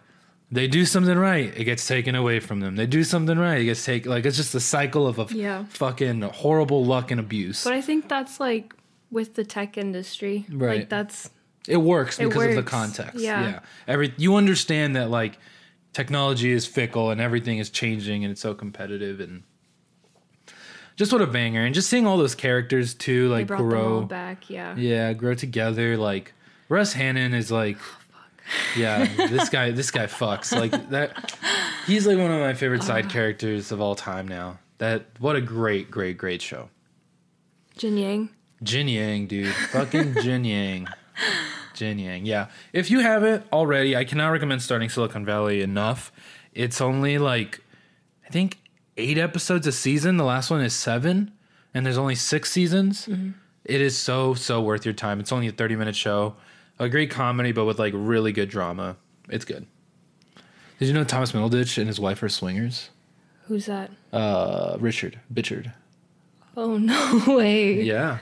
they do something right, it gets taken away from them. They do something right, it gets taken. Like it's just a cycle of a Yeah. fucking horrible luck and abuse. But I think that's like with the tech industry. Right. Like that's It works It because of the context. Yeah. Yeah. Every you understand that like technology is fickle and everything is changing and it's so competitive and just what a banger and just seeing all those characters too like grow back. Yeah. yeah grow together like Russ Hanneman is like oh, *laughs* yeah this guy this guy fucks like that he's like one of my favorite side characters of all time now that what a great great great show Jin Yang. Jin Yang, dude. Fucking Jin Yang. Jin Yang. Yeah. If you haven't already, I cannot recommend starting Silicon Valley enough. It's only like, I think, eight episodes a season. The last one is seven, and there's only six seasons. It is so, so worth your time. It's only a 30 minute show. A great comedy, but with like really good drama. It's good. Did you know Thomas Middleditch and his wife are swingers? Who's that? Uh, Richard Bitchard. Oh no *laughs* way. Yeah.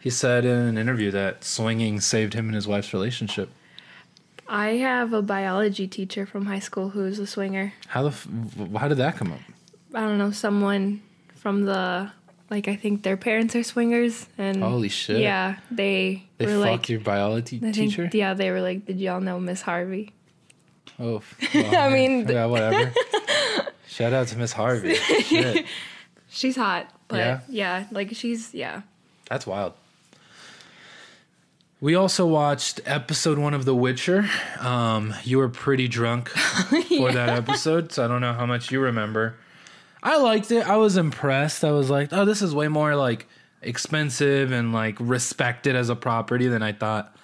He said in an interview that swinging saved him and his wife's relationship. I have a biology teacher from high school who's a swinger. How the f- how did that come up? I don't know, someone from the like I think their parents are swingers, and Holy shit. yeah, they, They were fucked like, your biology I think, teacher? yeah, they were like, did y'all know Miss Harvey? Oh, *laughs* well, I mean, yeah, whatever. *laughs* Shout out to Miss Harvey. Shit, *laughs* she's hot, but Yeah? yeah, like she's yeah. that's wild. We also watched episode one of The Witcher. Um, you were pretty drunk for that episode, so I don't know how much you remember. I liked it. I was impressed. I was like, oh, this is way more like expensive and like respected as a property than I thought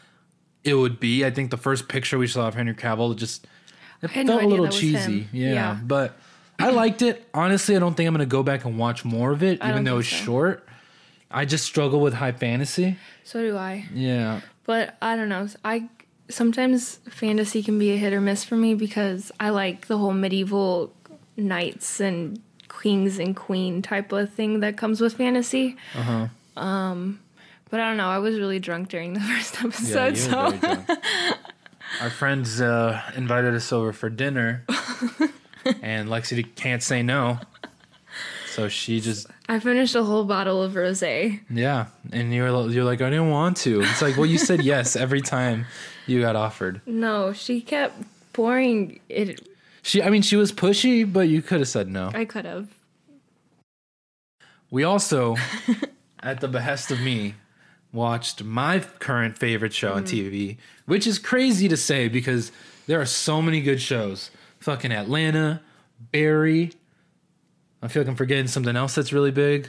it would be. I think the first picture we saw of Henry Cavill just it had no felt a little cheesy. Yeah, Yeah. but I liked it. Honestly, I don't think I'm gonna go back and watch more of it, even though it's so. short. I just struggle with high fantasy. So do I. Yeah. But I don't know. I sometimes fantasy can be a hit or miss for me because I like the whole medieval knights and kings and queen type of thing that comes with fantasy. Uh huh. Um, but I don't know. I was really drunk during the *laughs* first Yeah, episode, you so were. Our friends uh, invited us over for dinner, *laughs* and Lexi can't say no. So she just I finished a whole bottle of rosé. yeah, and you're you're like I didn't want to. It's like well you said yes every time you got offered. No, she kept pouring it. She I mean she was pushy, but you could have said no. I could have. We also, *laughs* at the behest of me, watched my current favorite show on mm-hmm. TV, which is crazy to say because there are so many good shows. Fucking Atlanta, Barry. I feel like I'm forgetting something else that's really big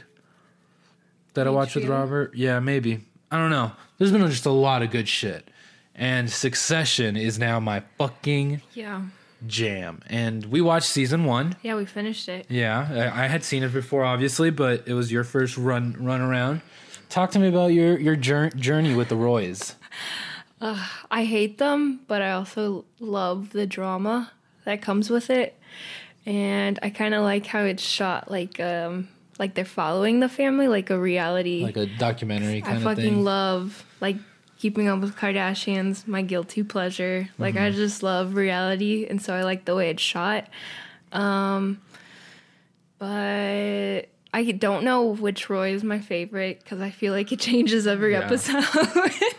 that I watched with Robert. Yeah, maybe. I don't know. There's been just a lot of good shit. And Succession is now my fucking Yeah. Jam. And we watched season one. Yeah, we finished it. Yeah, I, I had seen it before, obviously, but it was your first run run around. Talk to me about your your jour- journey with the Roys. *sighs* I hate them, but I also love the drama that comes with it. And I kind of like how it's shot like um like they're following the family like a reality. Like a documentary I kind of fucking love like keeping up with Kardashians, my guilty pleasure. Like Mm-hmm. I just love reality and so I like the way it's shot. Um but I don't know which Roy is my favorite cuz I feel like it *laughs* changes every Yeah. episode.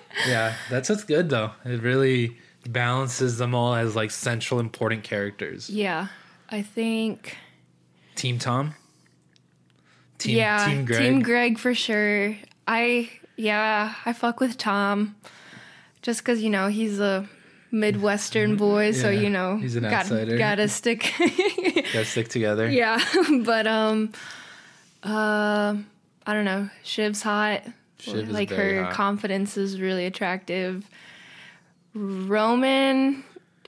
*laughs* yeah, that's what's good though. It really balances them all as like central important characters. yeah. I think Team Tom. Team, yeah, Team Greg. Team Greg for sure. I yeah, I fuck with Tom, just because you know he's a Midwestern boy, so you know he's an got, outsider. Gotta stick. *laughs* Gotta stick together. *laughs* yeah, but um, uh, I don't know. Shiv's hot. Shiv like her hot. confidence is really attractive. Roman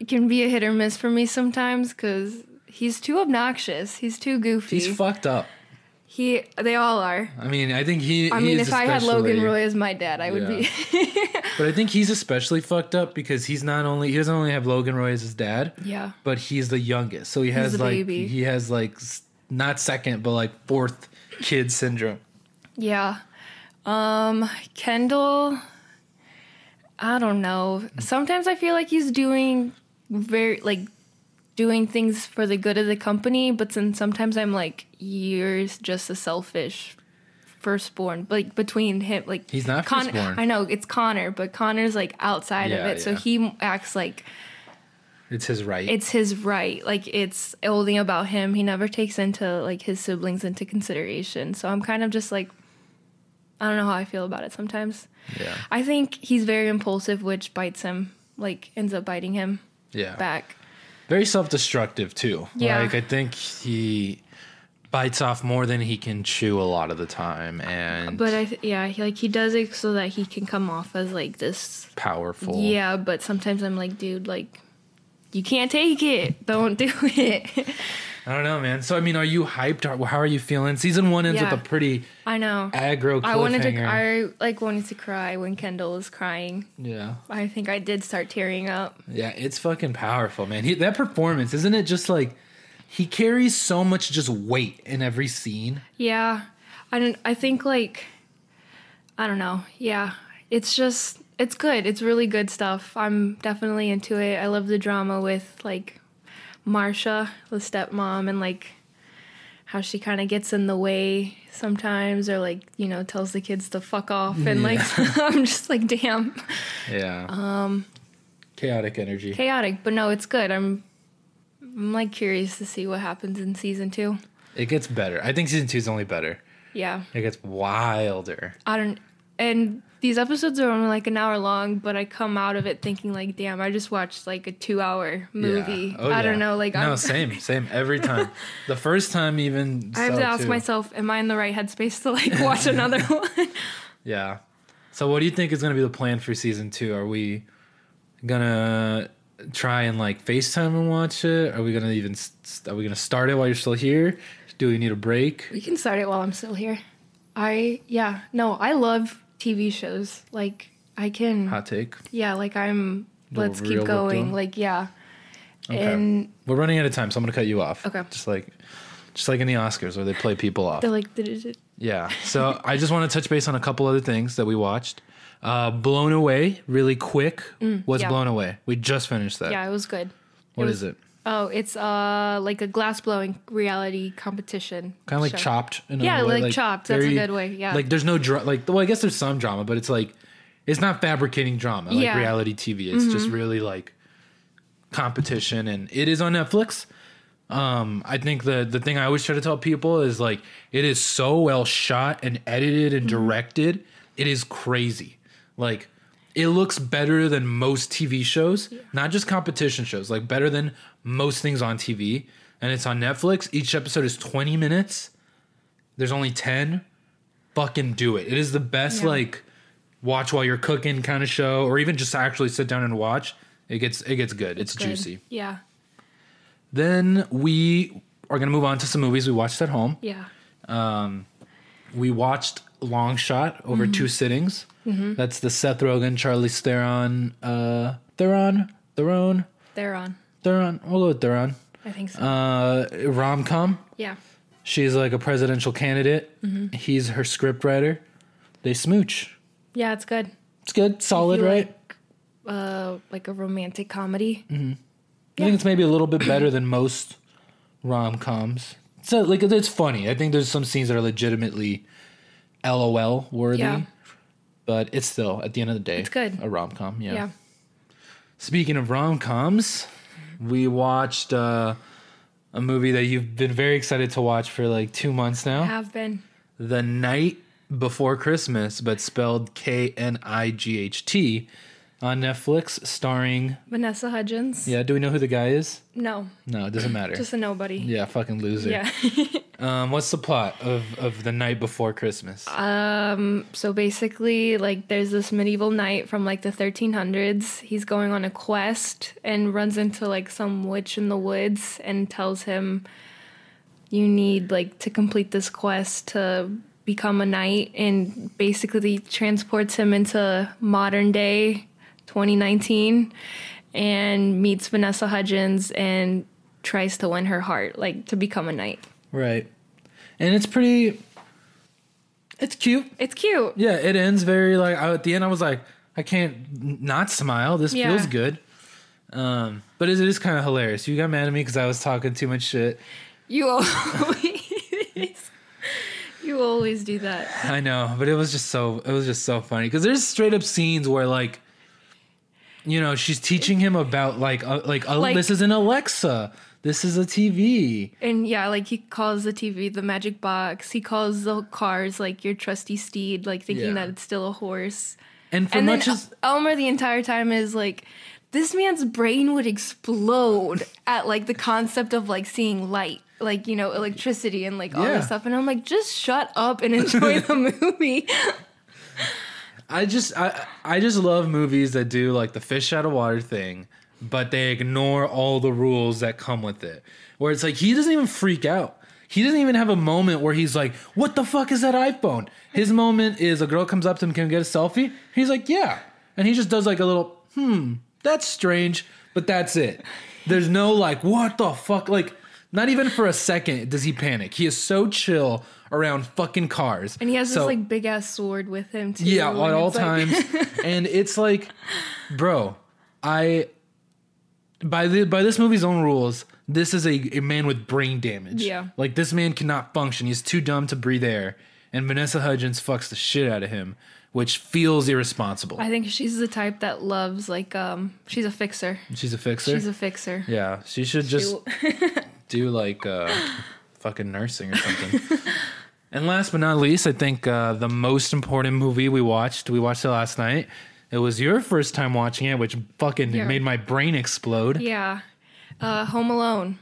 can be a hit or miss for me sometimes because he's too obnoxious. He's too goofy. He's fucked up. He, they all are. I mean, I think he. I he mean, if I had Logan Roy as my dad, I would be. *laughs* But I think he's especially fucked up because he's not only he doesn't only have Logan Roy as his dad, yeah. but he's the youngest. So he has the like baby. he has like not second but like fourth kid syndrome. Yeah. Um, Kendall, I don't know. Sometimes I feel like he's doing very, like, doing things for the good of the company, but then sometimes I'm like, you're just a selfish firstborn. Like, between him, like, He's not Con- firstborn. I know it's Connor, but Connor's like outside of Yeah, it, so he acts like It's his right. it's his right. Like it's only about him. He never takes into like his siblings into consideration. So I'm kind of just like I don't know how I feel about it sometimes. yeah. I think he's very impulsive, which bites him, like ends up biting him Yeah. back. Very self-destructive too. Yeah. Like I think he bites off more than he can chew a lot of the time and But I th- yeah, he, like he does it so that he can come off as like this. powerful. Yeah, but sometimes I'm like, dude, like you can't take it. Don't do it. *laughs* I don't know, man. So I mean, are you hyped? Or How are you feeling? Season 1 ends Yeah. with a pretty I know. aggro cliffhanger. I wanted to. I like wanted to cry when Kendall was crying. yeah. I think I did start tearing up. Yeah, it's fucking powerful, man. He, that performance, isn't it just like he carries so much just weight in every scene? Yeah, I don't. I think like, I don't know. Yeah, it's just it's good. It's really good stuff. I'm definitely into it. I love the drama with like Marsha, the stepmom, and like how she kind of gets in the way sometimes, or like you know tells the kids to fuck off, and like *laughs* I'm just like, damn, Yeah. Um. Chaotic energy. chaotic. But no, it's good. I'm I'm like curious to see what happens in season two. It gets better. I think season two is only better. Yeah, It gets wilder. I don't. And these episodes are only like an hour long, but I come out of it thinking like, damn, I just watched like a two-hour movie. Yeah. Oh, I yeah. don't know, like no, I'm, same, *laughs* same every time. the first time, even I have to ask too. myself, am I in the right headspace to like *laughs* watch another one? Yeah. So, what do you think is going to be the plan for season two? Are we gonna try and like FaceTime and watch it? Are we gonna even st- are we gonna start it while you're still here? Do we need a break? we can start it while I'm still here. I yeah, no, I love TV shows. Like I can Hot take. yeah, like I'm Little let's keep going. Like yeah. Okay. And We're running out of time, so I'm gonna cut you off. Okay. Just like, just like in the Oscars where they play people off. they're like Yeah. So I just want to touch base on a couple other things that we watched. Uh, blown away, really quick. Mm, yeah. blown away? We just finished that. yeah, it was good. What it is was- it? Oh, it's uh like a glass blowing reality competition. Kind of like show. chopped. In a Yeah, way, like Chopped. That's a good way, yeah. Like there's no drama. like well I guess there's some drama, but it's like it's not fabricating drama like Yeah. Mm-hmm. reality TV. It's just really like competition, and it is on Netflix. Um, I think the the thing I always try to tell people is like it is so well shot and edited and Mm-hmm. directed. It is crazy. Like it looks better than most TV shows, not just competition shows, like better than most things on TV. And it's on Netflix. Each episode is 20 minutes. There's only 10. Fucking do it. It is the best Yeah. like watch while you're cooking kind of show or even just actually sit down and watch. It gets it gets good. It's, Good. juicy. Yeah. Then we are going to move on to some movies we watched at home. Yeah. Um, We watched Long Shot over Mm-hmm. two sittings. That's the Seth Rogen, Charlie Theron, uh, Theron, Theron, They're. Theron. We'll go with Theron. I think so. Uh, rom com. yeah. She's like a presidential candidate. Mm-hmm. He's her script writer. They smooch. Yeah, it's good. It's good, solid, right? Like, uh, like a romantic comedy. I think it's maybe a little bit better than most rom coms. So like it's funny. I think there's some scenes that are legitimately LOL worthy. Yeah. But it's still at the end of the day It's good. a rom com. Yeah. Yeah. Speaking of rom coms, we watched uh, a movie that you've been very excited to watch for like two months now. Have been. The Night Before Christmas, but spelled K N I G H T, on Netflix, starring. Vanessa Hudgens. Yeah, do we know who the guy is? No, No, it doesn't matter. just a nobody. yeah, fucking loser. Yeah. *laughs* Um, what's the plot of of The Night Before Christmas? um. So basically, like, there's this medieval knight from like the 1300s. He's going on a quest and runs into like some witch in the woods and tells him, "You need like to complete this quest to become a knight." And basically transports him into modern day 2019 and meets Vanessa Hudgens and tries to win her heart, like to become a knight. right, and it's pretty. It's cute. It's cute. Yeah, it ends very like I, at the end. I was like, I can't not smile. This Yeah. feels good. Um, but it is kind of hilarious. You got mad at me because I was talking too much shit. You *laughs* always, you always do that. I know, but it was just so it was just so funny because there's straight up scenes where like, you know, she's teaching him about like uh, like, uh, Like- this is an Alexa, this is a TV. And yeah, like he calls the TV the magic box. He calls the cars like your trusty steed, like thinking Yeah. that it's still a horse. And for and much as Elmer the entire time is like, this man's brain would explode *laughs* at like the concept of like seeing light, like you know, electricity and like all Yeah. this stuff. And I'm like, just shut up and enjoy *laughs* the movie. *laughs* I just I I just love movies that do like the fish out of water thing, but they ignore all the rules that come with it. Where it's like he doesn't even freak out. He doesn't even have a moment where he's like, "What the fuck is that iPhone?" His moment is a girl comes up to him, "Can we get a selfie?" He's like, "Yeah," and he just does like a little, "Hmm, that's strange," but that's it. There's no like, "What the fuck?" Like, not even for a second does he panic. He is so chill around fucking cars, And he has So- this like big ass sword with him too. yeah, at all like- times. *laughs* and it's like, bro, I by the by this movie's own rules, this is a, a man with brain damage. Yeah. Like this man cannot function. He's too dumb to breathe air. And Vanessa Hudgens fucks the shit out of him, which feels irresponsible. I think she's the type that loves like um she's a fixer. She's a fixer. She's a fixer. yeah, she should just *laughs* do like uh, fucking nursing or something. *laughs* and last but not least, I think uh, the most important movie we watched, we watched it last night. It was your first time watching it, which fucking Yeah. made my brain explode. Yeah. Uh Home Alone.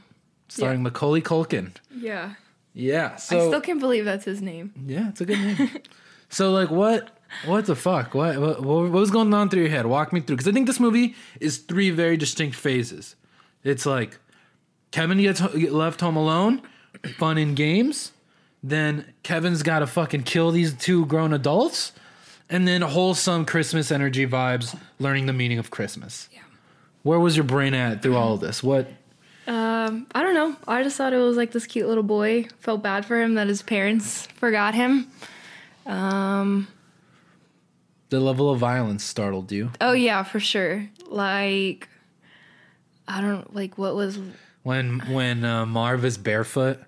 Starring Macaulay Culkin. Yeah. Yeah. So I still can't believe that's his name. yeah, it's a good name. *laughs* so like, what? What the fuck? What, what what was going on through your head? Walk me through, because I think this movie is three very distinct phases. It's like Kevin gets get left home alone, fun in games. Then Kevin's got to fucking kill these two grown adults, and then wholesome Christmas energy vibes, learning the meaning of Christmas. Yeah. Where was your brain at through all of this? What? Um, I don't know. I just thought it was like this cute little boy. Felt bad for him that his parents forgot him. Um, The level of violence startled you oh yeah, for sure. Like I don't like what was when when uh, Marv is barefoot,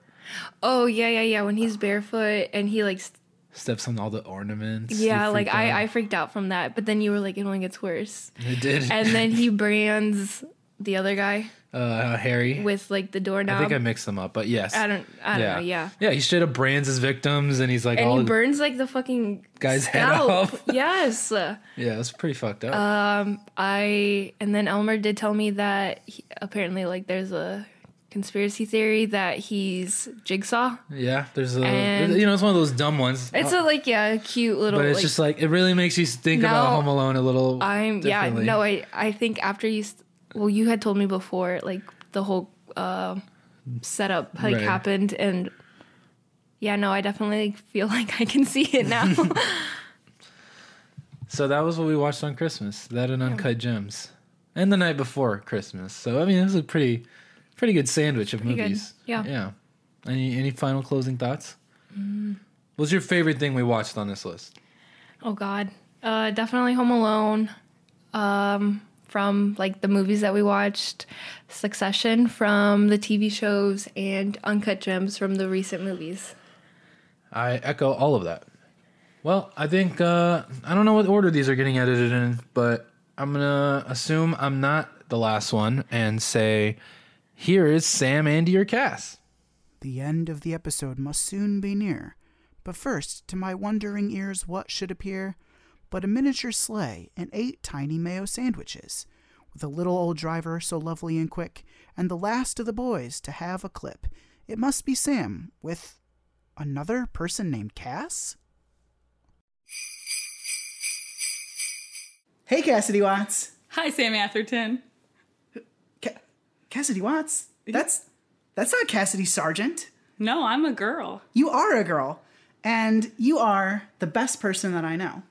Oh yeah, yeah, yeah, when he's barefoot and he like st- steps on all the ornaments. yeah, like out. I I freaked out from that, but then you were like it only gets worse. It did. And then he *laughs* brands the other guy uh, Harry. with like the doorknob. I think I mixed them up, but yes. I don't I don't yeah. know, yeah. Yeah, he straight up brands his victims, and he's like, And all he burns like the fucking Guy's head scalp. off. *laughs* yes. yeah, it's pretty fucked up. Um, I and then Elmer did tell me that he, apparently like there's a conspiracy theory that he's Jigsaw. yeah, there's a and- you know it's one of those dumb ones. It's a like yeah, a cute little. but it's like, just like it really makes you think about Home Alone a little. I'm yeah no I I think after you st- well you had told me before like the whole uh setup like Right. happened and yeah no I definitely feel *laughs* like I can see it now. *laughs* *laughs* So that was what we watched on Christmas. That and Uncut Gems, and the night before Christmas. So I mean, it was a pretty, pretty good sandwich of Pretty good. movies. Yeah. yeah. Any any final closing thoughts? What's your favorite thing we watched on this list? Oh God, uh, definitely Home Alone. Um, from like the movies that we watched, Succession from the TV shows, and Uncut Gems from the recent movies. I echo all of that. Well, I think uh, I don't know what order these are getting edited in, but I'm gonna assume I'm not the last one and say, here is Sam, Andy, or Cass. The end of the episode must soon be near. But first, to my wondering ears, what should appear but a miniature sleigh and eight tiny mayo sandwiches, with a little old driver so lovely and quick, and the last of the boys to have a clip. It must be Sam with another person named Cass? Hey, Cassidy Watts. Hi, Sam Atherton. Ca- Cassidy Watts? That's that's not Cassidy Sargent. No, I'm a girl. You are a girl, and you are the best person that I know.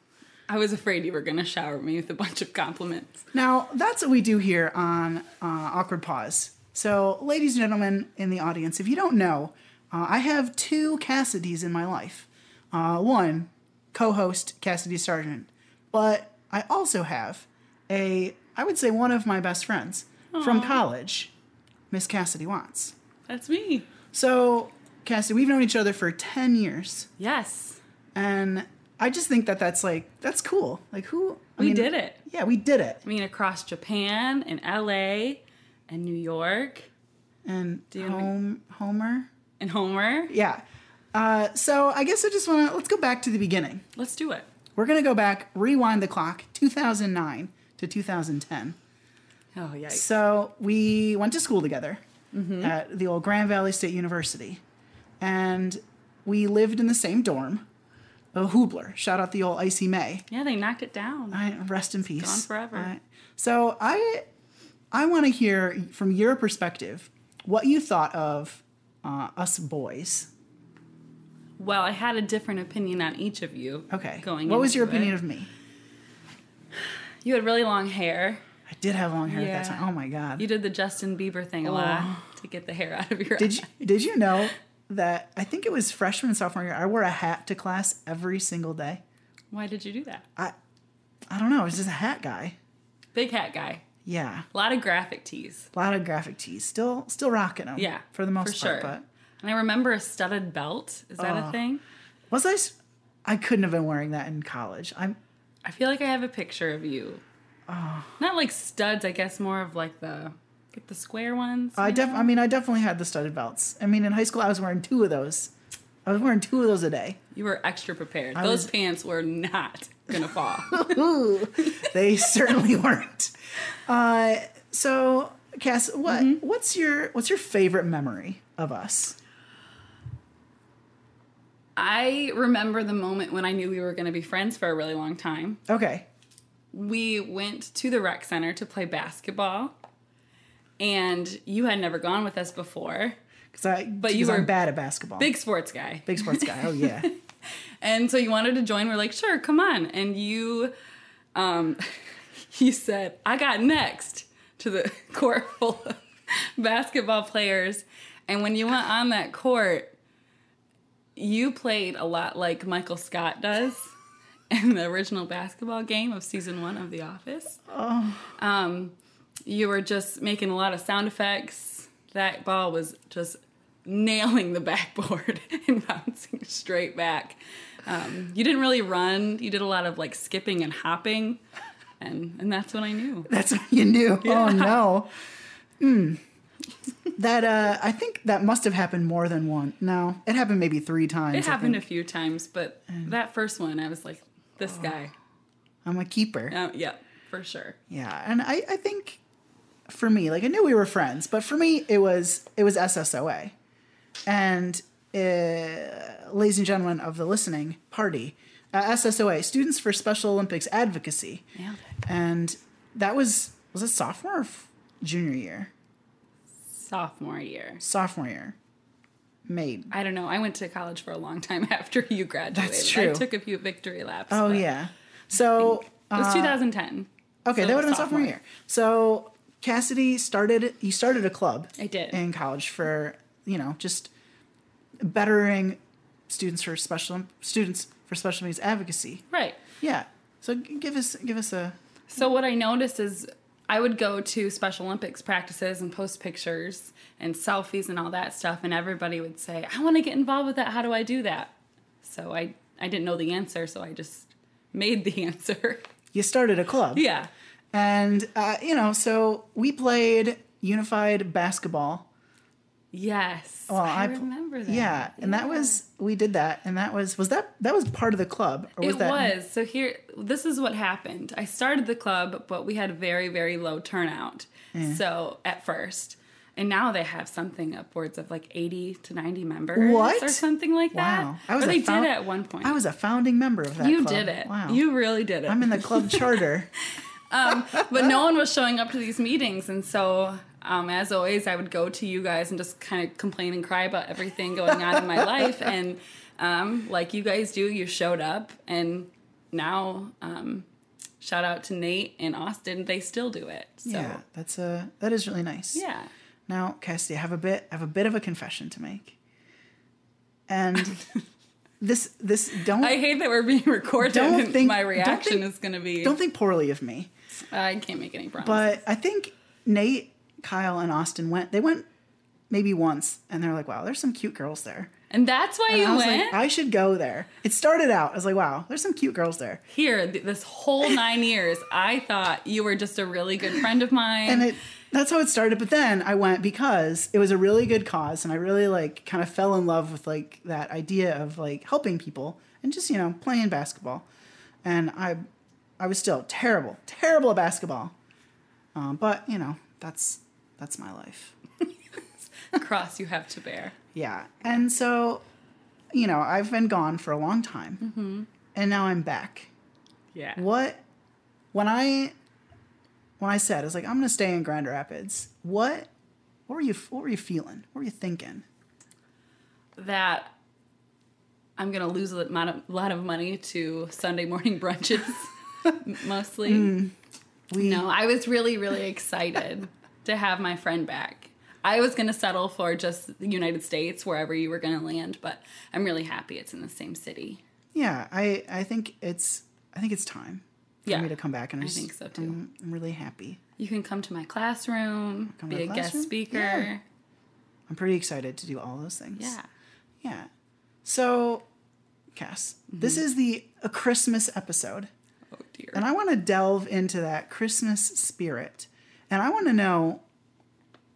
I was afraid you were going to shower me with a bunch of compliments. Now, that's what we do here on uh, Awkward Pause. So, ladies and gentlemen in the audience, if you don't know, uh, I have two Cassidys in my life. Uh, one, co host Cassidy Sargent, but I also have a, I would say, one of my best friends from college, Miss Cassidy Watts. That's me. So, Cassidy, we've known each other for 10 years. Yes, And I just think that that's like that's cool. Like who I we mean, did it. Yeah, we did it. I mean, across Japan and LA and New York And home Homer. and Homer. Yeah. Uh, so I guess I just want to let's go back to the beginning. Let's do it. We're gonna go back, rewind the clock, 2009 to 2010. Oh, yikes. So we went to school together Mm-hmm. at the old Grand Valley State University, and we lived in the same dorm. Oh, Hoobler! Shout out the old Icy May. yeah, they knocked it down. I, rest in peace. Gone forever. So I, I want to hear from your perspective what you thought of uh, us boys. Well, I had a different opinion on each of you. Okay. Going. what was your opinion it. of me? You had really long hair. I did have long hair at that time. Oh my god. You did the Justin Bieber thing a lot to get the hair out of your did you did you know that I think it was freshman sophomore year I wore a hat to class every single day. Why did you do that? I I don't know. I was just a hat guy. Big hat guy. Yeah, A lot of graphic tees. a lot of graphic tees. Still, still rocking them. Yeah, for the most for part. sure. But And I remember a studded belt. Is that Oh. a thing? was I? I couldn't have been wearing that in college. I'm. I feel like I have a picture of you. Oh. Not like studs, I guess more of like the like the square ones. I def. know? I mean, I definitely had the studded belts. I mean, in high school, I was wearing two of those. I was wearing two of those a day. You were extra prepared. I Those was- pants were not gonna fall. Ooh, *laughs* they certainly weren't. Uh, so, Cass, what Mm-hmm. what's your what's your favorite memory of us? I remember the moment when I knew we were gonna be friends for a really long time. Okay, We went to the rec center to play basketball, and you had never gone with us before. because I but you I'm bad at basketball. Big sports guy. big sports guy. Oh yeah. *laughs* And so you wanted to join. We're like, sure, come on. And you, um, *laughs* you said, I got next to the *laughs* court full of basketball players. And when you went on that court, you played a lot like Michael Scott does in the original basketball game of season one of The Office. Oh. Um, you were just making a lot of sound effects. That ball was just nailing the *laughs* backboard and bouncing straight back. Um, you didn't really run. You did a lot of like skipping and hopping, and and that's when I knew. *laughs* That's what you knew. Oh no. Hmm. *laughs* That uh, I think that must have happened more than one. No, it happened maybe three times. It I happened a few times, but that first one, I was like, this guy. I'm a keeper. Uh, yeah, for sure. Yeah, and I, I think for me, like I knew we were friends, but for me it was it was SSOA, and uh, ladies and gentlemen of the listening party, uh, SSOA Students for Special Olympics Advocacy, it. and that was was it sophomore or f- junior year? Sophomore year. Sophomore year, maybe. I don't know. I went to college for a long time *laughs* after you graduated. That's true. I took a few victory laps. Oh yeah, so It was 2010. okay, so that would have been sophomore. year. So Cassidy started. You started a club. I did. in college for you know just bettering students for special students for special needs advocacy. Right. Yeah. So give us give us a So what I noticed is I would go to Special Olympics practices and post pictures and selfies and all that stuff, and everybody would say, "I want to get involved with that. How do I do that?" So I I didn't know the answer, so I just made the *laughs* answer. you started a club. yeah. And uh, you know, so we played unified basketball. Yes. Well, I, I remember that. Yeah, and that was we did that, and that was was that that was part of the club, or was it that was. So here, this is what happened. I started the club, but we had very, very low turnout. So at first, and now they have something upwards of like eighty to ninety members, What? or something like that. Wow, I was or a they found- did at one point. I was a founding member of that. you club. did it. Wow. You really did it. I'm in the club *laughs* charter. *laughs* but no one was showing up to these meetings, and so um, as always, I would go to you guys and just kind of complain and cry about everything going on in my life. And um, like you guys do, you showed up, and now um, shout out to Nate and Austin, they still do it. So yeah, that's a that is really nice. yeah. Now, Cassidy, I have a bit I have a bit of a confession to make. And *laughs* this this don't I hate that we're being recorded. Don't think- my reaction think- is going to be. don't think poorly of me. I can't make any promises. But I think Nate, Kyle, and Austin went they went maybe once and they're like, wow, there's some cute girls there. and that's why And you I was went like, I should go there. It started out, I was like, wow, there's some cute girls there. here th- this whole nine years. I thought you were just a really good friend of mine. And it that's how it started. But then I went because it was a really good cause and I really like kind of fell in love with like that idea of like helping people and just, you know, playing basketball. And I I was still terrible, terrible at basketball. Um, but, you know, that's that's my life. *laughs* cross you have to bear. Yeah. And so, you know, I've been gone for a long time. Mm-hmm. And now I'm back. Yeah. What when I when I said I was like I'm going to stay in Grand Rapids. What what were you what were you feeling? What were you thinking? That I'm gonna lose a lot of, lot of money to Sunday morning *laughs* brunches, mostly. Mm. We No, I was really, really excited to have my friend back. I was gonna settle for just the United States, wherever you were gonna land, but I'm really happy it's in the same city. Yeah, I I think it's I think it's time for Yeah, me to come back and I just- think so, too. I'm, I'm really happy. You can come to my classroom, be to a the guest speaker. Yeah. I'm pretty excited to do all those things. Yeah. Yeah. So, Cass, this Mm-hmm. is the a Christmas episode. Dear. And I want to delve into that Christmas spirit. And I want to know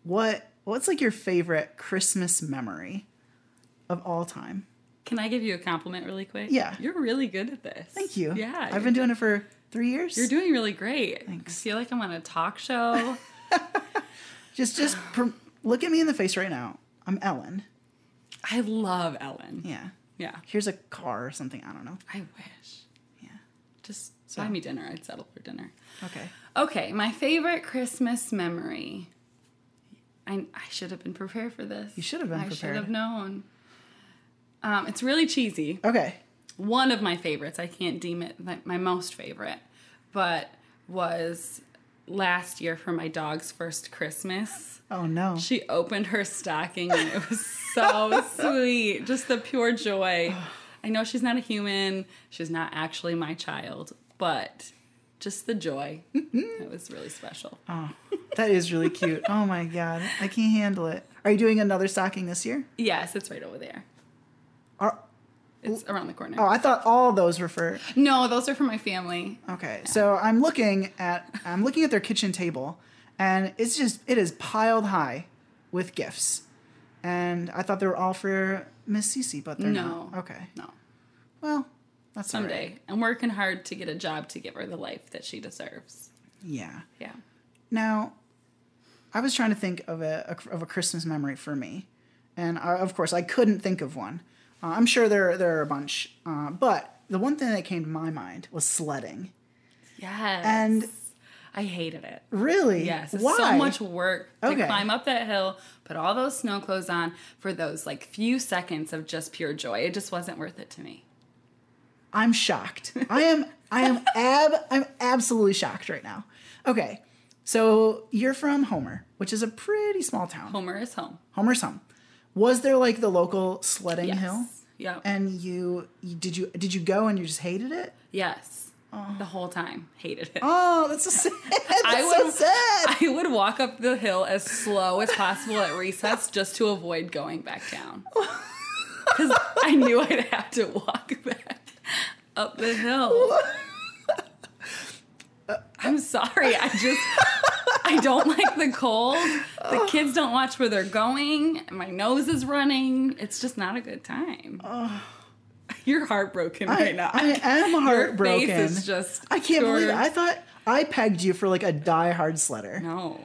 what what's like your favorite Christmas memory of all time? Can I give you a compliment really quick? Yeah. You're really good at this. Thank you. Yeah. I've been doing it for 3 years. You're doing really great. Thanks. I feel like I'm on a talk show. *laughs* just just pr- look at me in the face right now. I'm Ellen. I love Ellen. Yeah. Yeah. Here's a car or something, I don't know. I wish. Yeah. Just buy me dinner. I'd settle for dinner. Okay. Okay, my favorite Christmas memory. I, I should have been prepared for this. You should have been prepared. I should have known. Um, it's really cheesy. Okay. One of my favorites, I can't deem it my, my most favorite, but was last year for my dog's first Christmas. Oh no. She opened her stocking and it was *laughs* so sweet. Just the pure joy. I know she's not a human, she's not actually my child, but just the joy. Mm-hmm. it was really special. Oh, that is really cute. Oh my god. I can't handle it. Are you doing another stocking this year? Yes, it's right over there. Are, It's around the corner. oh, I thought all those were for No, those are for my family. Okay, so I'm looking at I'm looking at their kitchen table, and it's just it is piled high with gifts, and I thought they were all for Miss Cece, but they're No. not. Okay, No, well, that's all right. someday. I'm working hard to get a job to give her the life that she deserves. Yeah. Yeah. Now, I was trying to think of a, of a Christmas memory for me, and I, of course I couldn't think of one. Uh, I'm sure there there are a bunch, uh, but the one thing that came to my mind was sledding. Yes. And- I hated it. Really? Yes, Why? so much work to Okay. climb up that hill, put all those snow clothes on for those like few seconds of just pure joy. It just wasn't worth it to me. I'm shocked. I am I am *laughs* ab I'm absolutely shocked right now. Okay. So you're from Homer, which is a pretty small town. Homer is home. Homer's home. Was there like the local sledding Yes. hill? Yeah. And you, you did you did you go and you just hated it? yes. Oh. The whole time. Hated it. Oh, that's so *laughs* sad. That's I so sad. I would walk up the hill as slow as possible at recess just to avoid going back down. *laughs* Because I knew I'd have to walk back up the hill. I'm sorry. I just, I don't like the cold. The kids don't watch where they're going. My nose is running. It's just not a good time. You're heartbroken I, right now. I am Your heartbroken. face is just. I can't believe it. I thought I pegged you for like a die-hard sledder. No.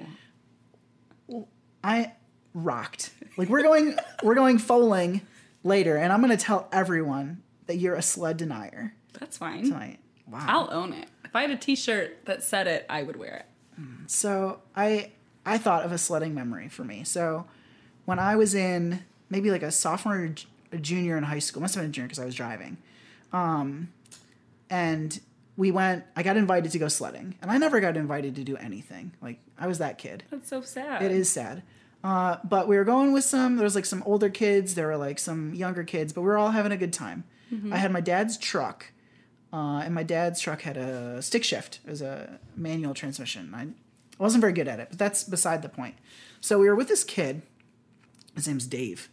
I rocked. Like we're going we're going foaling later, and I'm gonna tell everyone that you're a sled denier That's fine. tonight. Wow. I'll own it. If I had a T-shirt that said it, I would wear it. So I I thought of a sledding memory for me. So when I was in maybe like a sophomore or j- a junior in high school, must have been a junior because I was driving, um, and we went. I got invited to go sledding, and I never got invited to do anything. Like I was that kid. That's so sad. It is sad. Uh, but we were going with some. There was like some older kids. There were like some younger kids, but we were all having a good time. I had my dad's truck, uh, and my dad's truck had a stick shift. It was a manual transmission. I wasn't very good at it, but that's beside the point. So we were with this kid. His name's Dave,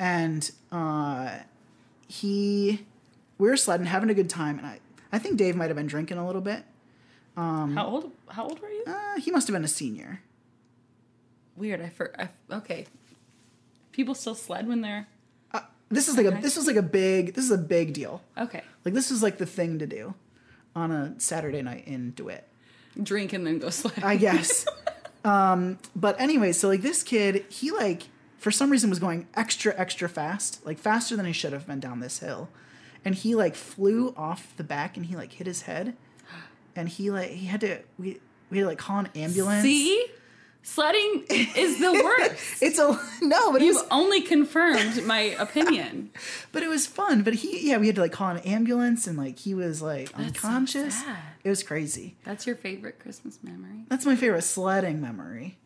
and uh, he we were sledding, having a good time, and I I think Dave might have been drinking a little bit. How old? How old were you? Uh, he must have been a senior. Weird. I for. I, okay. People still sled when they're This is like a this was like a big this is a big deal. okay. Like this is like the thing to do on a Saturday night in DeWitt, Drink and then go sled. I guess. *laughs* um, but anyway, so like this kid, he like for some reason was going extra extra fast, like faster than he should have been down this hill, and he like flew off the back and he like hit his head, and he like he had to we we had to like call an ambulance. See, sledding is the worst. *laughs* It's a no, but You've was only confirmed my *laughs* opinion. but it was fun. But he yeah, we had to like call an ambulance and like he was like That's unconscious. sad. It was crazy. That's your favorite Christmas memory. That's my favorite sledding memory.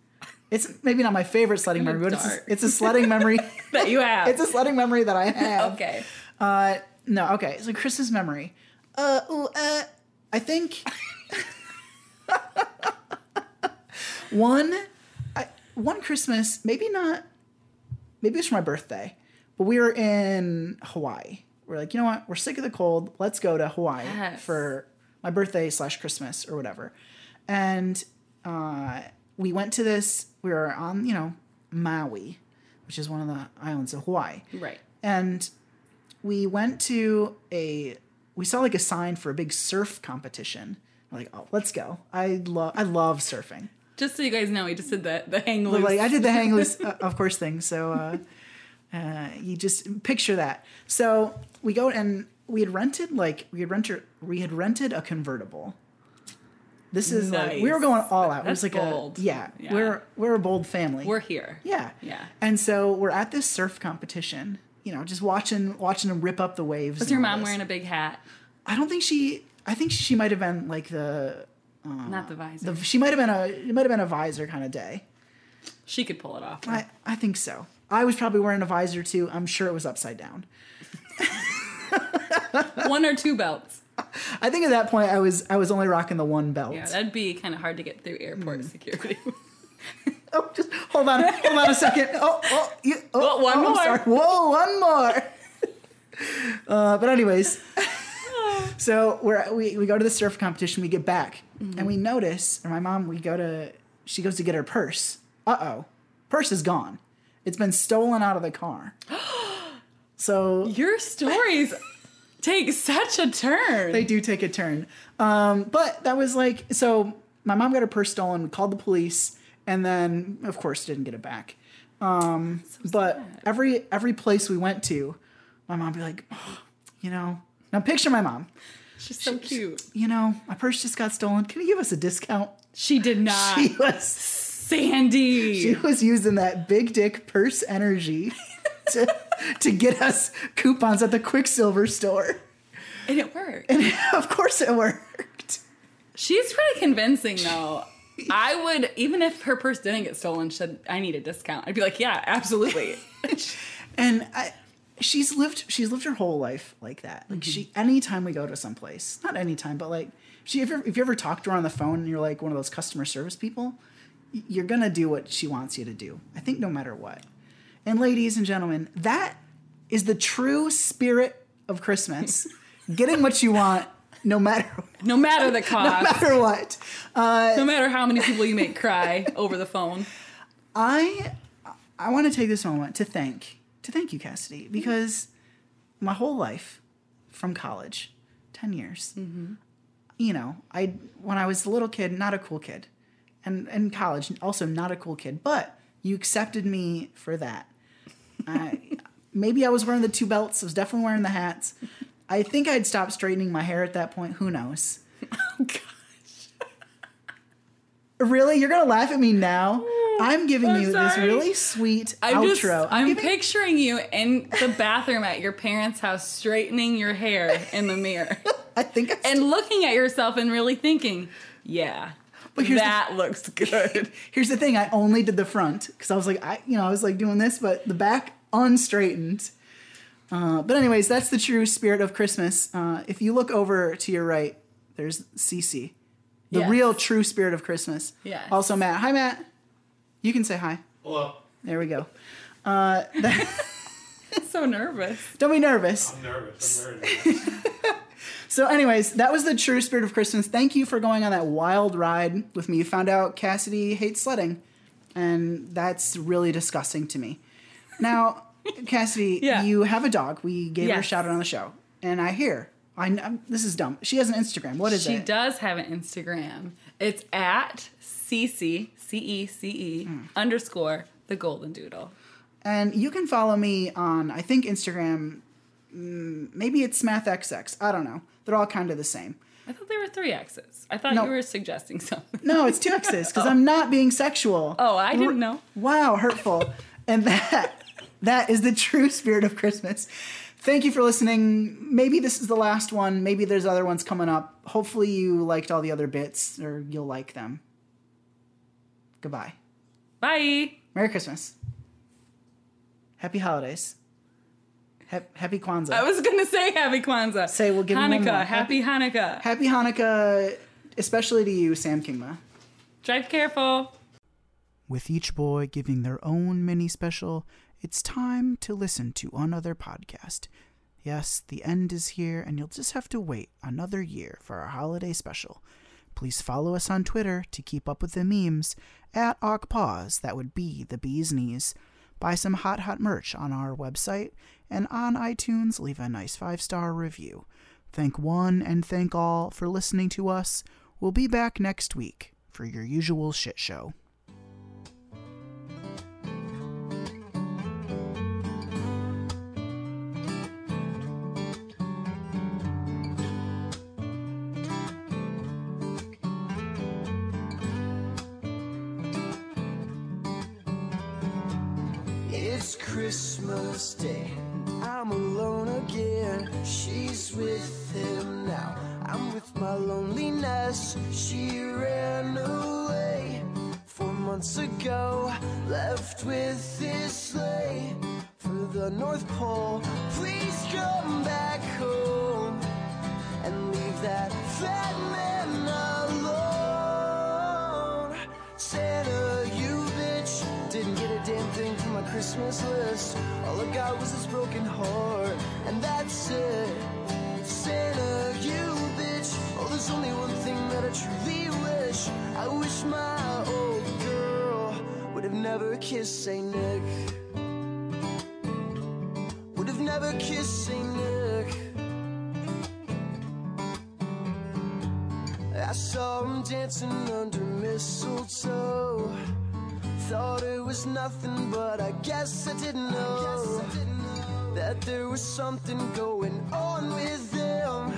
It's maybe not my favorite *laughs* sledding memory, but it's a, it's a sledding memory. That you have. it's a sledding memory that I have. okay. Uh, no, okay. It's a Christmas memory. Uh, ooh, uh, I think. one, one Christmas, maybe not, maybe it was for my birthday, but we were in Hawaii. We're like, you know what? We're sick of the cold. Let's go to Hawaii Yes. for my birthday slash Christmas or whatever. And uh, we went to this. We were on, you know, Maui, which is one of the islands of Hawaii Right. and we went to a we saw like a sign for a big surf competition we're like oh let's go i love i love surfing Just so you guys know, we just did the the hang loose. like i did the hang *laughs* loose uh, of course thing so uh, uh, you just picture that so we go and we had rented like we had rented we had rented a convertible this is like we were going all out it was That's like bold. a yeah, Yeah. we're we're a bold family We're here. Yeah. Yeah. And so we're at this surf competition, you know, just watching watching them rip up the waves. Was your mom this. wearing a big hat? I don't think she I think she might have been like the Not the visor. the she might have been a it might have been a visor kind of day. she could pull it off. I I think so. I was probably wearing a visor too. I'm sure it was upside down. *laughs* One or two belts. I think at that point I was I was only rocking the one belt. Yeah, that'd be kind of hard to get through airport security. *laughs* Oh, just hold on, hold on a second. Oh, oh, you, oh, Oh, one oh, more. sorry. Whoa, one more. Uh, but anyways, *laughs* so we're we, we go to the surf competition. We get back Mm-hmm. and we notice, or my mom, we go to she goes to get her purse. Uh oh, purse is gone. It's been stolen out of the car. *gasps* So Your stories *laughs* take such a turn. they do take a turn. Um, but that was like so. My mom got her purse stolen. We called the police, and then of course didn't get it back. Um, but every every place we went to, my mom would be like, "Oh, you know, now picture my mom. She's so cute. You know, my purse just got stolen. Can you give us a discount? She did not. She *laughs* was Sandy. she was using that big dick purse energy *laughs* to to get us coupons at the Quiksilver store. and it worked. And *laughs* of course it worked. She's pretty convincing though. I would even if her purse didn't get stolen, she said I need a discount. I'd be like, yeah, absolutely. and I, she's lived she's lived her whole life like that. Like mm-hmm. she anytime we go to some place not anytime but like she if, you if you ever talk to her on the phone and you're like one of those customer service people you're gonna do what she wants you to do i think no matter what. And ladies and gentlemen that is the true spirit of christmas. *laughs* Getting what you want no matter no matter the *laughs* cost, no matter what. Uh, no matter how many people you make cry over the phone. *laughs* I I want to take this moment to thank to thank you, Cassidy, mm-hmm. because my whole life from college, ten years, mm-hmm. you know, I when I was a little kid, not a cool kid, and in college, also not a cool kid, but you accepted me for that. I, *laughs* maybe I was wearing the two belts. I was definitely wearing the hats. I think I'd stopped straightening my hair at that point. Who knows? *laughs* Oh, Really? You're gonna laugh at me now? I'm giving I'm you this really sweet I'm outro. just I'm picturing you in the bathroom at your parents' house straightening your hair in the mirror *laughs* I think I and looking at yourself and really thinking, yeah, But here's the- that looks good. *laughs* Here's the thing: I only did the front because I was like, I, you know, I was like doing this, but the back unstraightened. Uh, but anyways, that's the true spirit of Christmas. Uh, if you look over to your right, there's Cece, the Yes. real true spirit of Christmas. Yeah. Also, Matt. Hi, Matt. You can say hi. Hello. There we go. Uh, *laughs* that, so nervous. don't be nervous. I'm nervous. I'm very nervous. *laughs* So, anyways, that was the true spirit of Christmas. Thank you for going on that wild ride with me. You found out Cassidy hates sledding, and that's really disgusting to me. Now, *laughs* Cassidy, Yeah. you have a dog. We gave her a shout out on the show, and I hear. I kn- this is dumb. She has an Instagram. What is she it? She does have an Instagram. It's at cc c e c e Hmm. underscore the golden doodle. And you can follow me on, I think Instagram. mm, Maybe it's SmathXX. I don't know. They're all kind of the same. I thought there were three X's. I thought No. you were suggesting something. No, it's two X's because I'm *laughs* not being sexual. Oh, I didn't know. Wow, hurtful. and that that is the true spirit of Christmas. Thank you for listening. Maybe this is the last one. Maybe there's other ones coming up. Hopefully you liked all the other bits or you'll like them. Goodbye. Bye. Merry Christmas. Happy holidays. Hap- Happy Kwanzaa. I was gonna say Happy Kwanzaa. Say, we'll give 'em one Hanukkah. more. Happy Hanukkah. Happy Hanukkah, especially to you, Sam Kingma. Drive careful. With each boy giving their own mini special, it's time to listen to another podcast. Yes, the end is here, and you'll just have to wait another year for our holiday special. Please follow us on Twitter to keep up with the memes at Paws. that would be the bee's knees. Buy some hot, hot merch on our website, and on iTunes, leave a nice five star review. Thank one and thank all for listening to us. We'll be back next week for your usual shit show. North Pole. Please come back home and leave that fat man alone. Santa, you bitch, didn't get a damn thing from my Christmas list. All I got was this broken heart, and that's it. Santa, you bitch, oh, there's only one thing that I truly wish. I wish my old girl would have never kissed Saint Nick. Never kissed Saint I saw him dancing under mistletoe. Thought it was nothing, but I guess I didn't know I I didn't know. that there was something going on with them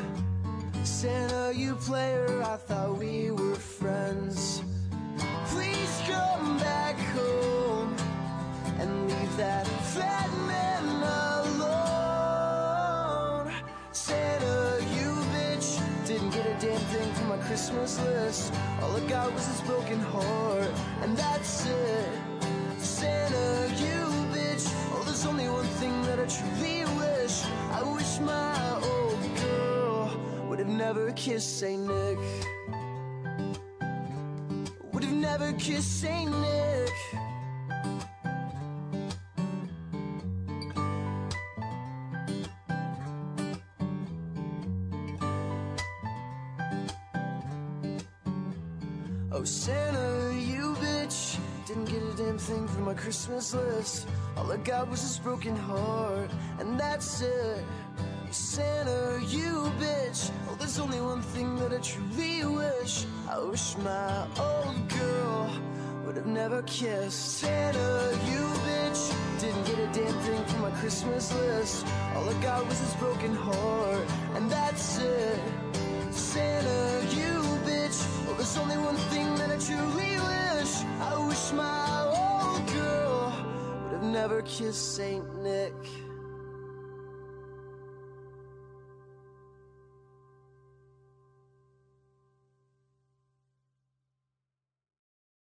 Santa, you player, I thought Christmas list. All I got was this broken heart, and that's it. Santa, you bitch, oh, there's only one thing that I truly wish. I wish my old girl would have never kissed Saint Nick. Would have never kissed Saint Nick. List. All I got was this broken heart, and that's it. Santa, you bitch. Oh, there's only one thing that I truly wish. I wish my old girl would have never kissed. Santa, you bitch. Didn't get a damn thing from my Christmas list. All I got was this broken heart, and that's it. Santa, you bitch. Oh, there's only one thing that I truly wish. I wish my old girl never kiss Saint Nick.